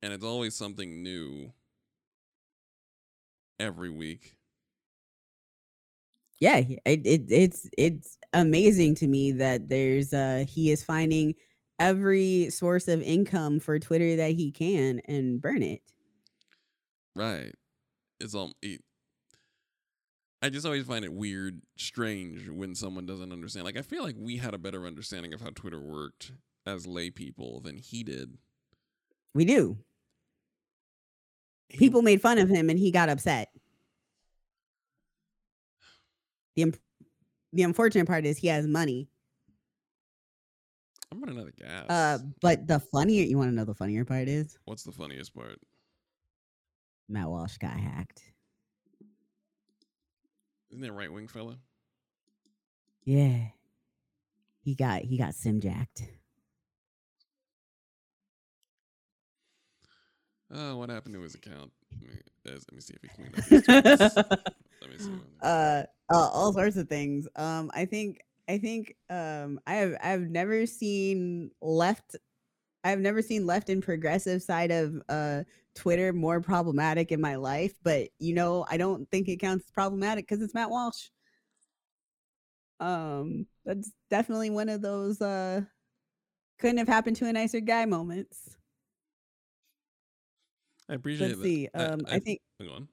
and it's always something new. Every week. yeah it, it it's it's amazing to me that there's uh he is finding every source of income for twitter that he can and burn it Right. It's all. It, I just always find it weird, strange when someone doesn't understand. Like I feel like we had a better understanding of how Twitter worked as lay people than he did. we do He- people made fun of him and he got upset the the unfortunate part is he has money I'm running out of gas. uh but the funnier you want to know the funnier part is What's the funniest part? matt walsh got hacked Isn't that right wing fella? yeah he got he got sim jacked Oh, what happened to his account? Let me, let me see if he cleaned up his tweets. Let me see. uh, uh all sorts of things um i think i think um i have i've never seen left i've never seen left and progressive side of uh twitter more problematic in my life but you know i don't think it counts as problematic because it's matt walsh um that's definitely one of those uh couldn't have happened to a nicer guy moments I appreciate let's that. see I- um I, I think Hang on.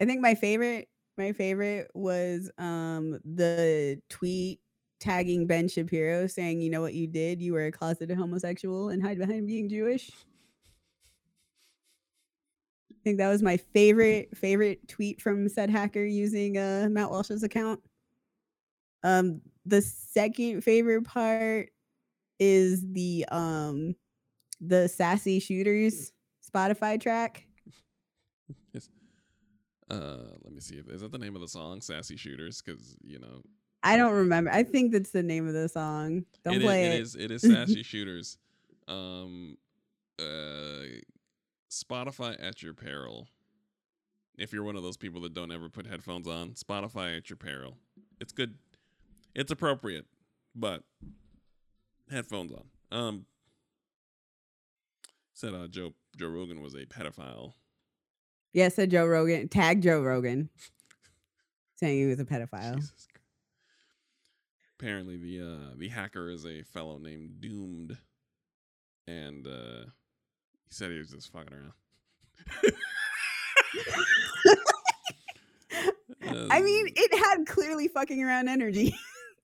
I think my favorite my favorite was um the tweet tagging Ben Shapiro saying, "You know what you did? You were a closeted homosexual and hide behind being Jewish." I think that was my favorite favorite tweet from said hacker using uh Matt Walsh's account. Um the second favorite part is the um the sassy shooters Spotify track. Uh, let me see. If, is that the name of the song, "Sassy Shooters"? Because you know, I don't remember. I think that's the name of the song. Don't it is- play it it. is. It is "Sassy Shooters." Um, uh, Spotify at your peril. If you're one of those people that don't ever put headphones on, Spotify at your peril. It's good. It's appropriate, but headphones on. Um, said uh, Joe Joe Rogan was a pedophile. Yes, said Joe Rogan. Tag Joe Rogan, saying he was a pedophile. Jesus Apparently, the uh, the hacker is a fellow named Doomed, and uh, he said he was just fucking around. I mean, Um, it had clearly fucking around energy.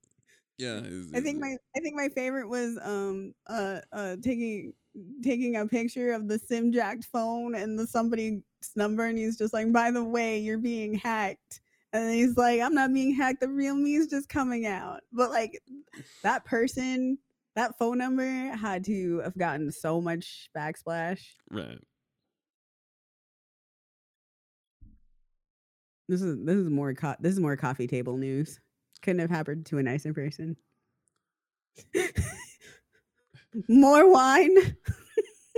yeah, I think my I think my favorite was um uh uh taking taking a picture of the sim jacked phone and the somebody's number and he's just like, by the way, you're being hacked. And he's like, I'm not being hacked, the real me is just coming out. But like that person, that phone number had to have gotten so much backsplash. right. This is this is more co- this is more coffee table news. Couldn't have happened to a nicer person. more wine.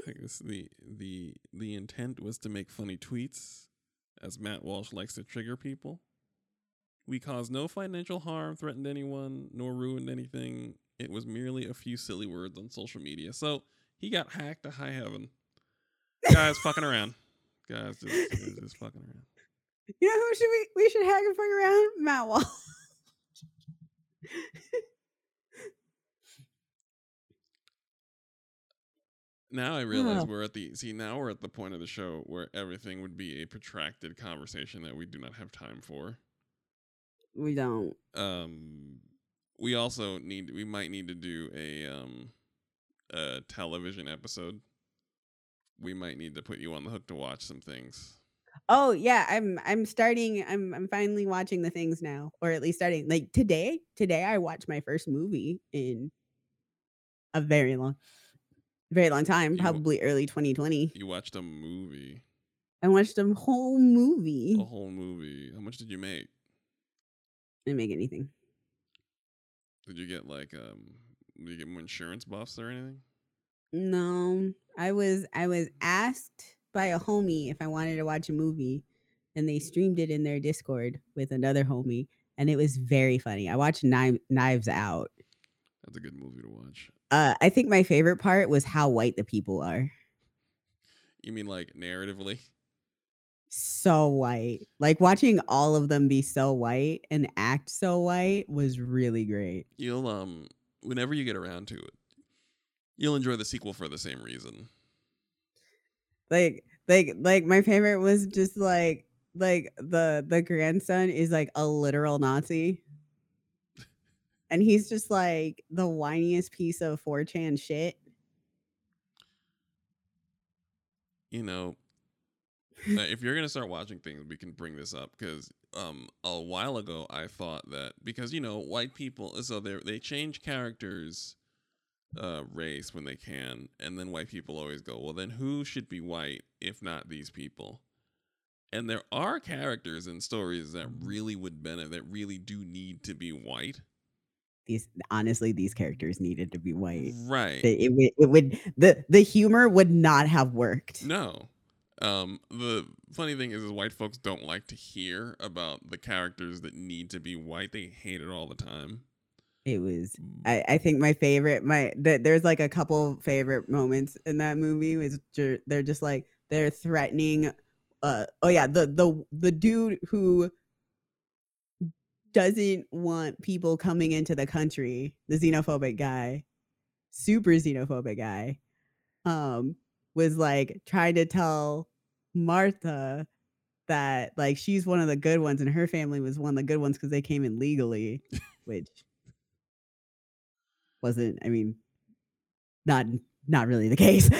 I guess the the the intent was to make funny tweets, as Matt Walsh likes to trigger people. We caused no financial harm, threatened anyone, nor ruined anything. It was merely a few silly words on social media. So he got hacked to high heaven. Guys fucking around. Guys just, just, just fucking around. You know who should we we should hack and fuck around? Matt Wall. Now I realize Oh. we're at the see now we're at the point of the show where everything would be a protracted conversation that we do not have time for. we don't. um we also need we might need to do a um a television episode, we might need to put you on the hook to watch some things. Oh yeah, I'm I'm starting I'm I'm finally watching the things now or at least starting like today today I watched my first movie in a very long very long time, You probably early 2020. You watched a movie, I watched a whole movie. a whole movie. How much did you make? Didn't make anything. Did you get like um? Did you get more insurance buffs or anything? No, I was I was asked by a homie if I wanted to watch a movie, and they streamed it in their Discord with another homie, and it was very funny. I watched Knives, Knives Out. That's a good movie to watch. Uh, I think my favorite part was how white the people are. You mean like narratively? So white, like watching all of them be so white and act so white was really great. You'll um, whenever you get around to it, you'll enjoy the sequel for the same reason. like like like my favorite was just like like the the grandson is like a literal nazi and he's just like the whiniest piece of 4chan shit. You know, uh, if you're gonna start watching things, we can bring this up because um a while ago I thought that because you know white people so they they change characters uh race when they can and then white people always go well then who should be white if not these people? And there are characters and stories that really would benefit that really do need to be white these honestly these characters needed to be white right it, it, would- it would the the humor would not have worked No. Um, the funny thing is, is white folks don't like to hear about the characters that need to be white. They hate it all the time. it was I, I think my favorite my th- there's like a couple favorite moments in that movie was they're just like they're threatening uh oh yeah the the the dude who doesn't want people coming into the country the xenophobic guy super xenophobic guy um was like trying to tell martha that like she's one of the good ones and her family was one of the good ones because they came in legally which wasn't i mean not not really the case.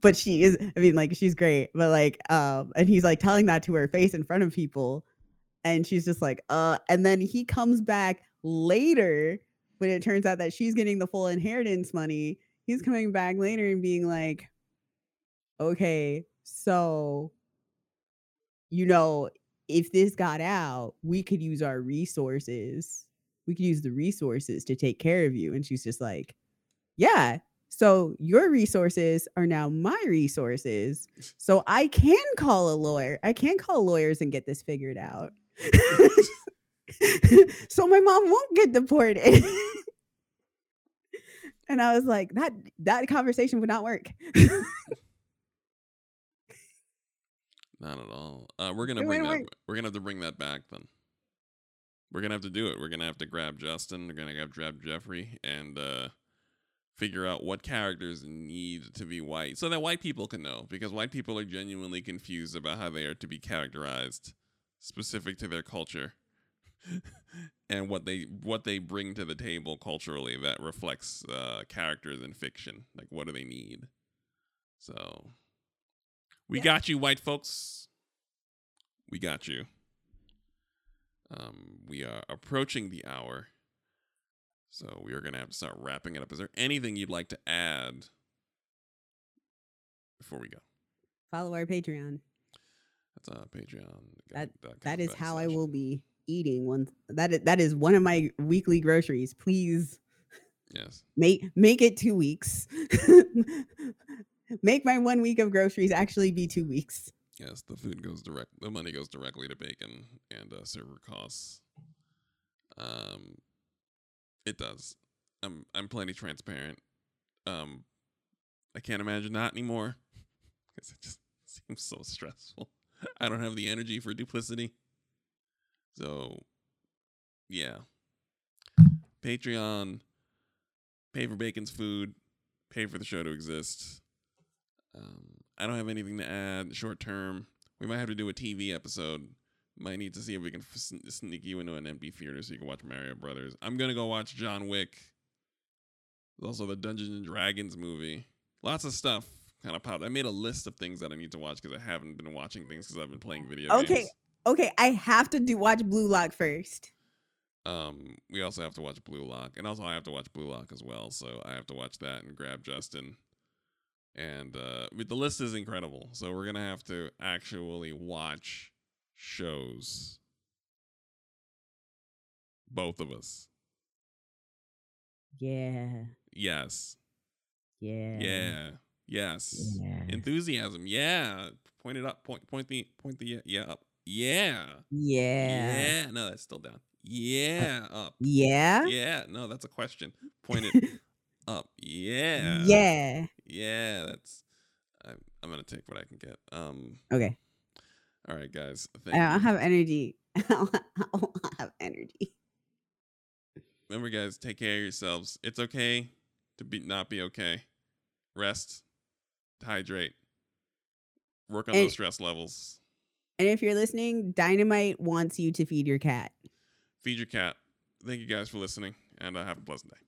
But she is i mean like she's great but like um and he's like telling that to her face in front of people and she's just like uh and then he comes back later when it turns out that she's getting the full inheritance money he's coming back later and being like okay so you know if this got out we could use our resources. We could use the resources to take care of you. And she's just like yeah so your resources are now my resources. So i can call a lawyer i can call lawyers and get this figured out so my mom won't get deported and i was like that that conversation would not work Not at all. Uh, we're gonna It bring that. work. We're gonna have to bring that back then. We're gonna have to do it. We're gonna have to grab Justin. We're gonna have to grab Jeffrey and uh, figure out what characters need to be white, so that white people can know. Because white people are genuinely confused about how they are to be characterized, specific to their culture, and what they what they bring to the table culturally that reflects uh, characters in fiction. Like, what do they need? So, we Yeah. got you, white folks. We got you. Um, we are approaching the hour, so we are gonna have to start wrapping it up. Is there anything you'd like to add before we go? follow our patreon That's uh, Patreon. That- that is how i will be eating once that is, that is one of my weekly groceries please Yes. make make it two weeks make my one week of groceries actually be two weeks Yes, the food goes direct. The money goes directly to bacon and uh, server costs. Um, it does. I'm I'm plenty transparent. Um, I can't imagine that anymore because it just seems so stressful. I don't have the energy for duplicity. So, yeah. Patreon, pay for bacon's food, pay for the show to exist. Um, I don't have anything to add short term. We might have to do a TV episode. Might need to see if we can f- sneak you into an empty theater so you can watch Mario Brothers. I'm gonna go watch John Wick There's also the Dungeons and Dragons movie. Lots of stuff kind of popped. I made a list of things that I need to watch because I haven't been watching things because I've been playing video Okay. games. Okay, okay, I have to do watch Blue Lock first. Um, we also have to watch Blue Lock, and also I have to watch Blue Lock as well. So I have to watch that and grab Justin. And uh, the list is incredible. So we're gonna have to actually watch shows. Both of us. Yeah. Yes. Yeah. Yeah. Yes. Yeah. Enthusiasm. Yeah. Point it up. Point. Point the. Point the. Yeah. Up. Yeah. Yeah. Yeah. No, that's still down. Yeah. Up. Yeah. Yeah. No, that's a question. Point it up. Yeah. Yeah. Yeah. That's. I'm. I'm gonna take what I can get. Um. Okay. All right, guys. Thank I don't you. have energy. I don't I don't have energy. Remember, guys. Take care of yourselves. It's okay to be not be okay. Rest. Hydrate. Work on And- those stress levels. And if you're listening, Dynamite wants you to feed your cat. Feed your cat. Thank you guys for listening, and uh, have a pleasant day.